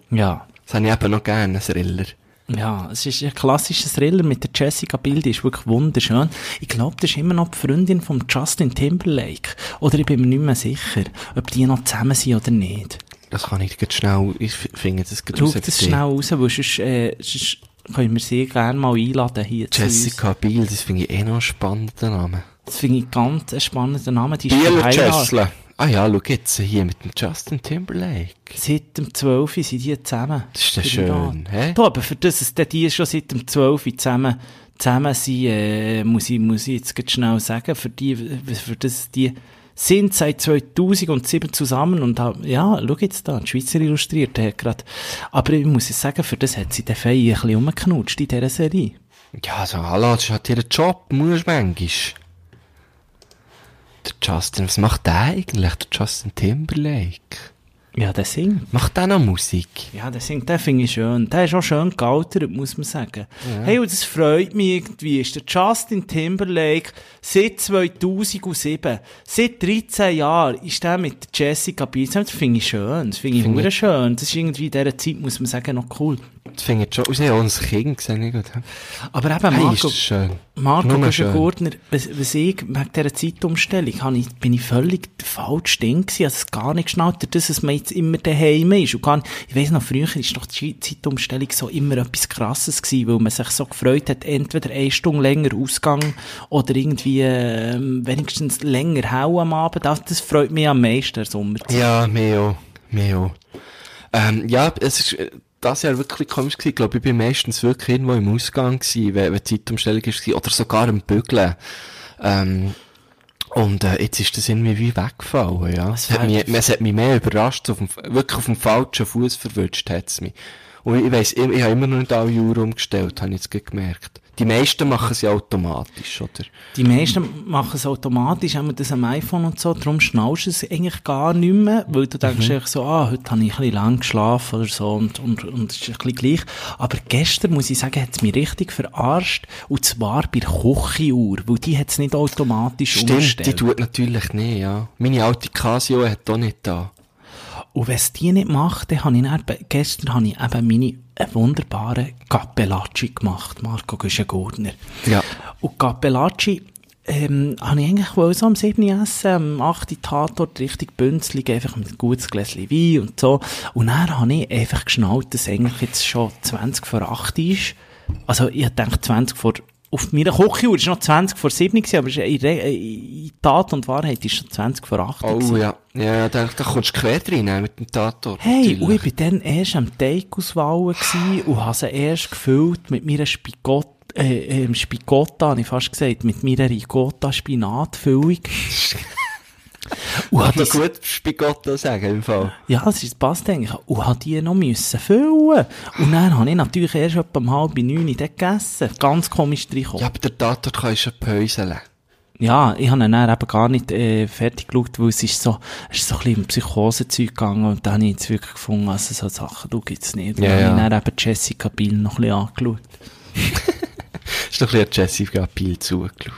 Speaker 2: ja.
Speaker 3: Das habe ich eben noch gerne, ein Thriller.
Speaker 2: Ja, es ist ein klassischer Thriller mit der Jessica Biel, die ist wirklich wunderschön. Ich glaube, das ist immer noch die Freundin von Justin Timberlake. Oder ich bin mir nicht mehr sicher, ob die noch zusammen sind oder nicht.
Speaker 3: Das kann ich jetzt schnell, ich finde das gerade
Speaker 2: Schau das schnell raus, weil sonst, äh, sonst können wir sie gerne mal einladen hier.
Speaker 3: Jessica Biel, das finde ich eh noch einen spannenden Namen.
Speaker 2: Das finde ich ganz einen spannenden Namen. Die ist
Speaker 3: Bieler
Speaker 2: verheiratet.
Speaker 3: Ah ja, schau jetzt hier mit dem Justin Timberlake.
Speaker 2: Seit dem 12. sind die zusammen.
Speaker 3: Das ist ja schön, hä?
Speaker 2: Du, aber für das, dass die schon seit dem 12. zusammen, zusammen sind, äh, muss ich, muss ich jetzt ganz schnell sagen, für die, für das, die sind seit 2007 zusammen und haben, ja, schau jetzt da, die Schweizer illustriert, hat grad, aber ich muss sagen, für das hat sie den Fei ein bisschen rumgeknutscht in dieser Serie.
Speaker 3: Ja, so, hallo, das ist halt ihr Job, musst du manchmal. Der Justin, was macht der eigentlich, der Justin Timberlake?
Speaker 2: Ja, der singt.
Speaker 3: Macht der noch Musik?
Speaker 2: Ja, der singt, den finde ich schön. Der ist auch schön gealtert, muss man sagen. Hey, und das freut mich irgendwie. Ist der Justin Timberlake seit 2007, seit 13 Jahren, ist der mit Jessica Biel zusammen. Das finde ich schön. Das finde ich hure
Speaker 3: ich-
Speaker 2: schön. Das ist irgendwie in dieser Zeit, muss man sagen, noch cool.
Speaker 3: Das finde ich schon, aus ja, unser Kind gesehen, ich gut.
Speaker 2: Aber eben,
Speaker 3: Hey, ist
Speaker 2: Marco,
Speaker 3: schön.
Speaker 2: Marco
Speaker 3: Nur schön.
Speaker 2: Gurtner, was, was ich, wegen dieser Zeitumstellung, habe ich, bin ich völlig der falsche Ding gewesen. Also, gar nicht geschnallt, dass es mir jetzt immer daheim ist. Und gar nicht, ich weiss noch, früher ist doch die Zeitumstellung so immer etwas Krasses gewesen, weil man sich so gefreut hat, entweder eine Stunde länger Ausgang oder irgendwie, ähm, wenigstens länger hell am Abend. Das, das freut mich am meisten, der Sommerzeit.
Speaker 3: Ja, mehr auch. Mehr auch. Ähm, ja, es ist, äh, das Jahr wirklich komisch gewesen. Ich glaube, ich bin meistens wirklich irgendwo im Ausgang gewesen, wenn, wenn Zeitumstellung war, oder sogar im Bügeln. Ähm, und äh, jetzt ist das irgendwie wie weggefallen, ja. Es hat, mich, es hat mich mehr überrascht, auf dem, wirklich auf dem falschen Fuß verwünscht hat's mich. Und ich weiss, ich, ich habe immer noch nicht alle Uhr umgestellt, habe ich jetzt gemerkt. Die meisten machen es ja automatisch, oder?
Speaker 2: Die meisten machen es automatisch, haben wir das am iPhone und so, darum schnallst du es eigentlich gar nicht mehr, weil du denkst
Speaker 3: Mhm.
Speaker 2: so, ah, heute habe ich ein bisschen lang geschlafen oder so und, und, und es ist ein bisschen gleich. Aber gestern, muss ich sagen, hat es mich richtig verarscht, und zwar bei der Küchenuhr, weil die hat es nicht automatisch
Speaker 3: Stimmt,
Speaker 2: umgestellt.
Speaker 3: die tut natürlich nicht, ja. Meine alte Casio hat auch nicht da.
Speaker 2: Und wenn es die nicht macht, dann habe ich dann, gestern habe ich eben meine wunderbaren Cappellacci gemacht, Marco Güschen-Gurtner.
Speaker 3: Ja.
Speaker 2: Und Cappellacci, ähm, habe ich eigentlich wohl so am 7. essen, am 8. Tatort richtig bünzlig, einfach mit einem gutes Gläschen Wein und so. Und dann habe ich einfach geschnallt, dass eigentlich jetzt schon 20 vor 8 ist. Also, ich dachte 20 vor, auf meiner Küchenuhr ist noch 20 vor 7 gewesen, aber in, Re- in Tat und Wahrheit ist schon 20 vor 8
Speaker 3: Oh
Speaker 2: gewesen.
Speaker 3: ja, ja, da, da kommst du quer rein äh, mit dem Tatort.
Speaker 2: Hey, und ich bin dann erst am Teig auswählen und habe sie erst gefüllt mit meiner Spigott, äh, ähm, Spigotta, habe ich fast gesagt, mit meiner Ricotta-Spinatfüllung. und habe
Speaker 3: man
Speaker 2: die,
Speaker 3: gut Spigotto sagen, im Fall.
Speaker 2: ja, das ist, passt eigentlich. Und habe die noch müssen füllen. Und dann habe ich natürlich erst etwa um halb neun dort gegessen. Ganz komisch reingekommen.
Speaker 3: Ja, aber der Tatort kann schon päuseln.
Speaker 2: Ja, ich habe ihn dann eben gar nicht äh, fertig geschaut, weil es ist so, es ist so ein bisschen Psychosezeug gegangen und dann habe ich jetzt wirklich gefunden, also so Sachen, du gibt's nicht. Und
Speaker 3: Ja,
Speaker 2: dann habe
Speaker 3: ja.
Speaker 2: ich dann eben Jessica Biel noch ein bisschen angeschaut.
Speaker 3: Ist doch ein bisschen Jessica Biel zugeschaut.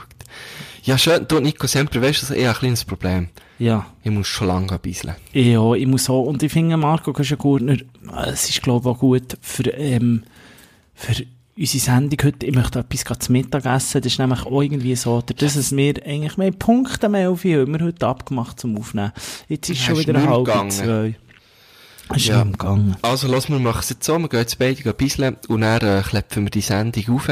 Speaker 3: Ja, schön. Du, Nico, sempre, weißt du, also ich habe ein kleines Problem.
Speaker 2: Ja.
Speaker 3: Ich muss schon lange ein bisschen.
Speaker 2: Ja, ich muss auch, und ich finde, Marco Gurtner, es ist, glaube ich, auch gut für, ähm, für unsere Sendung heute. Ich möchte etwas gerade zu Mittag essen. Das ist nämlich auch irgendwie so, dass es mir eigentlich mehr Punkte mehr auf haben wir heute abgemacht zum Aufnehmen. Jetzt ist schon
Speaker 3: ist
Speaker 2: wieder halb
Speaker 3: gegangen.
Speaker 2: zwei. Ist
Speaker 3: Ja.
Speaker 2: gegangen.
Speaker 3: Also, lass, wir machen es jetzt so. Wir gehen jetzt beide ein bisschen und dann äh, klepfen wir die Sendung auf.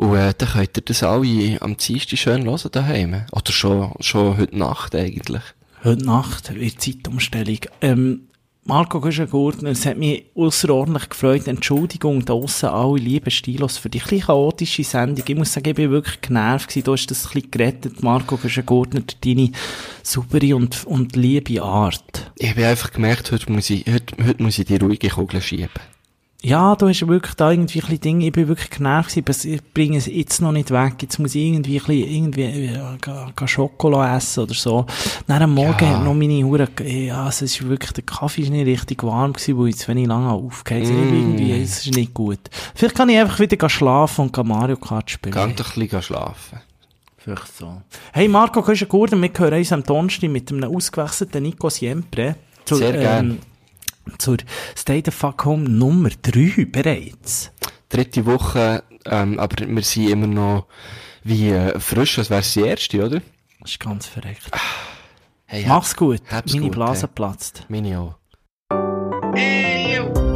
Speaker 3: Und äh, dann könnt ihr das alle am Dienstag schön hören daheim. Oder schon, schon heute Nacht eigentlich.
Speaker 2: Heute Nacht, in Zeitumstellung. Ähm, Marco Güschen-Gurtner, es hat mich außerordentlich gefreut. Entschuldigung da draussen, alle lieben Stilos für die kleine chaotische Sendung. Ich muss sagen, ich bin wirklich genervt gewesen. Du hast das ein bisschen gerettet, Marco Güschen-Gurtner, deine saubere und, und liebe Art.
Speaker 3: Ich habe einfach gemerkt, heute muss ich, heute, heute muss ich die ruhige Kugel schieben.
Speaker 2: Ja, du hast wirklich da irgendwie ein bisschen Dinge, ich bin wirklich genervt gewesen, aber ich bringe es jetzt noch nicht weg, jetzt muss ich irgendwie ein bisschen, irgendwie, äh, Schokolade essen oder so. Dann am Morgen
Speaker 3: Ja.
Speaker 2: hat noch meine Hure, ja, es ist wirklich, der Kaffee ist nicht richtig warm gewesen, weil ich zu wenig lange aufgeheizt habe.
Speaker 3: Mm.
Speaker 2: Irgendwie, es ist nicht gut. Vielleicht kann ich einfach wieder schlafen und Mario Kart spielen.
Speaker 3: Geh doch ein bisschen schlafen.
Speaker 2: Vielleicht so. Hey Marco, kannst du Gurden, wir hören uns am Donnerstag mit einem ausgewechselten Nico Siempre. Zur,
Speaker 3: Sehr gern.
Speaker 2: Zur State of Fuck Home Nummer 3 bereits.
Speaker 3: Dritte Woche, ähm, aber wir sind immer noch wie äh, frisch, als wäre es die erste, oder?
Speaker 2: Das ist ganz verreckt.
Speaker 3: Hey,
Speaker 2: Mach's gut. Meine
Speaker 3: gut,
Speaker 2: Blase
Speaker 3: hey.
Speaker 2: platzt.
Speaker 3: Meine auch.
Speaker 1: Hey, yo.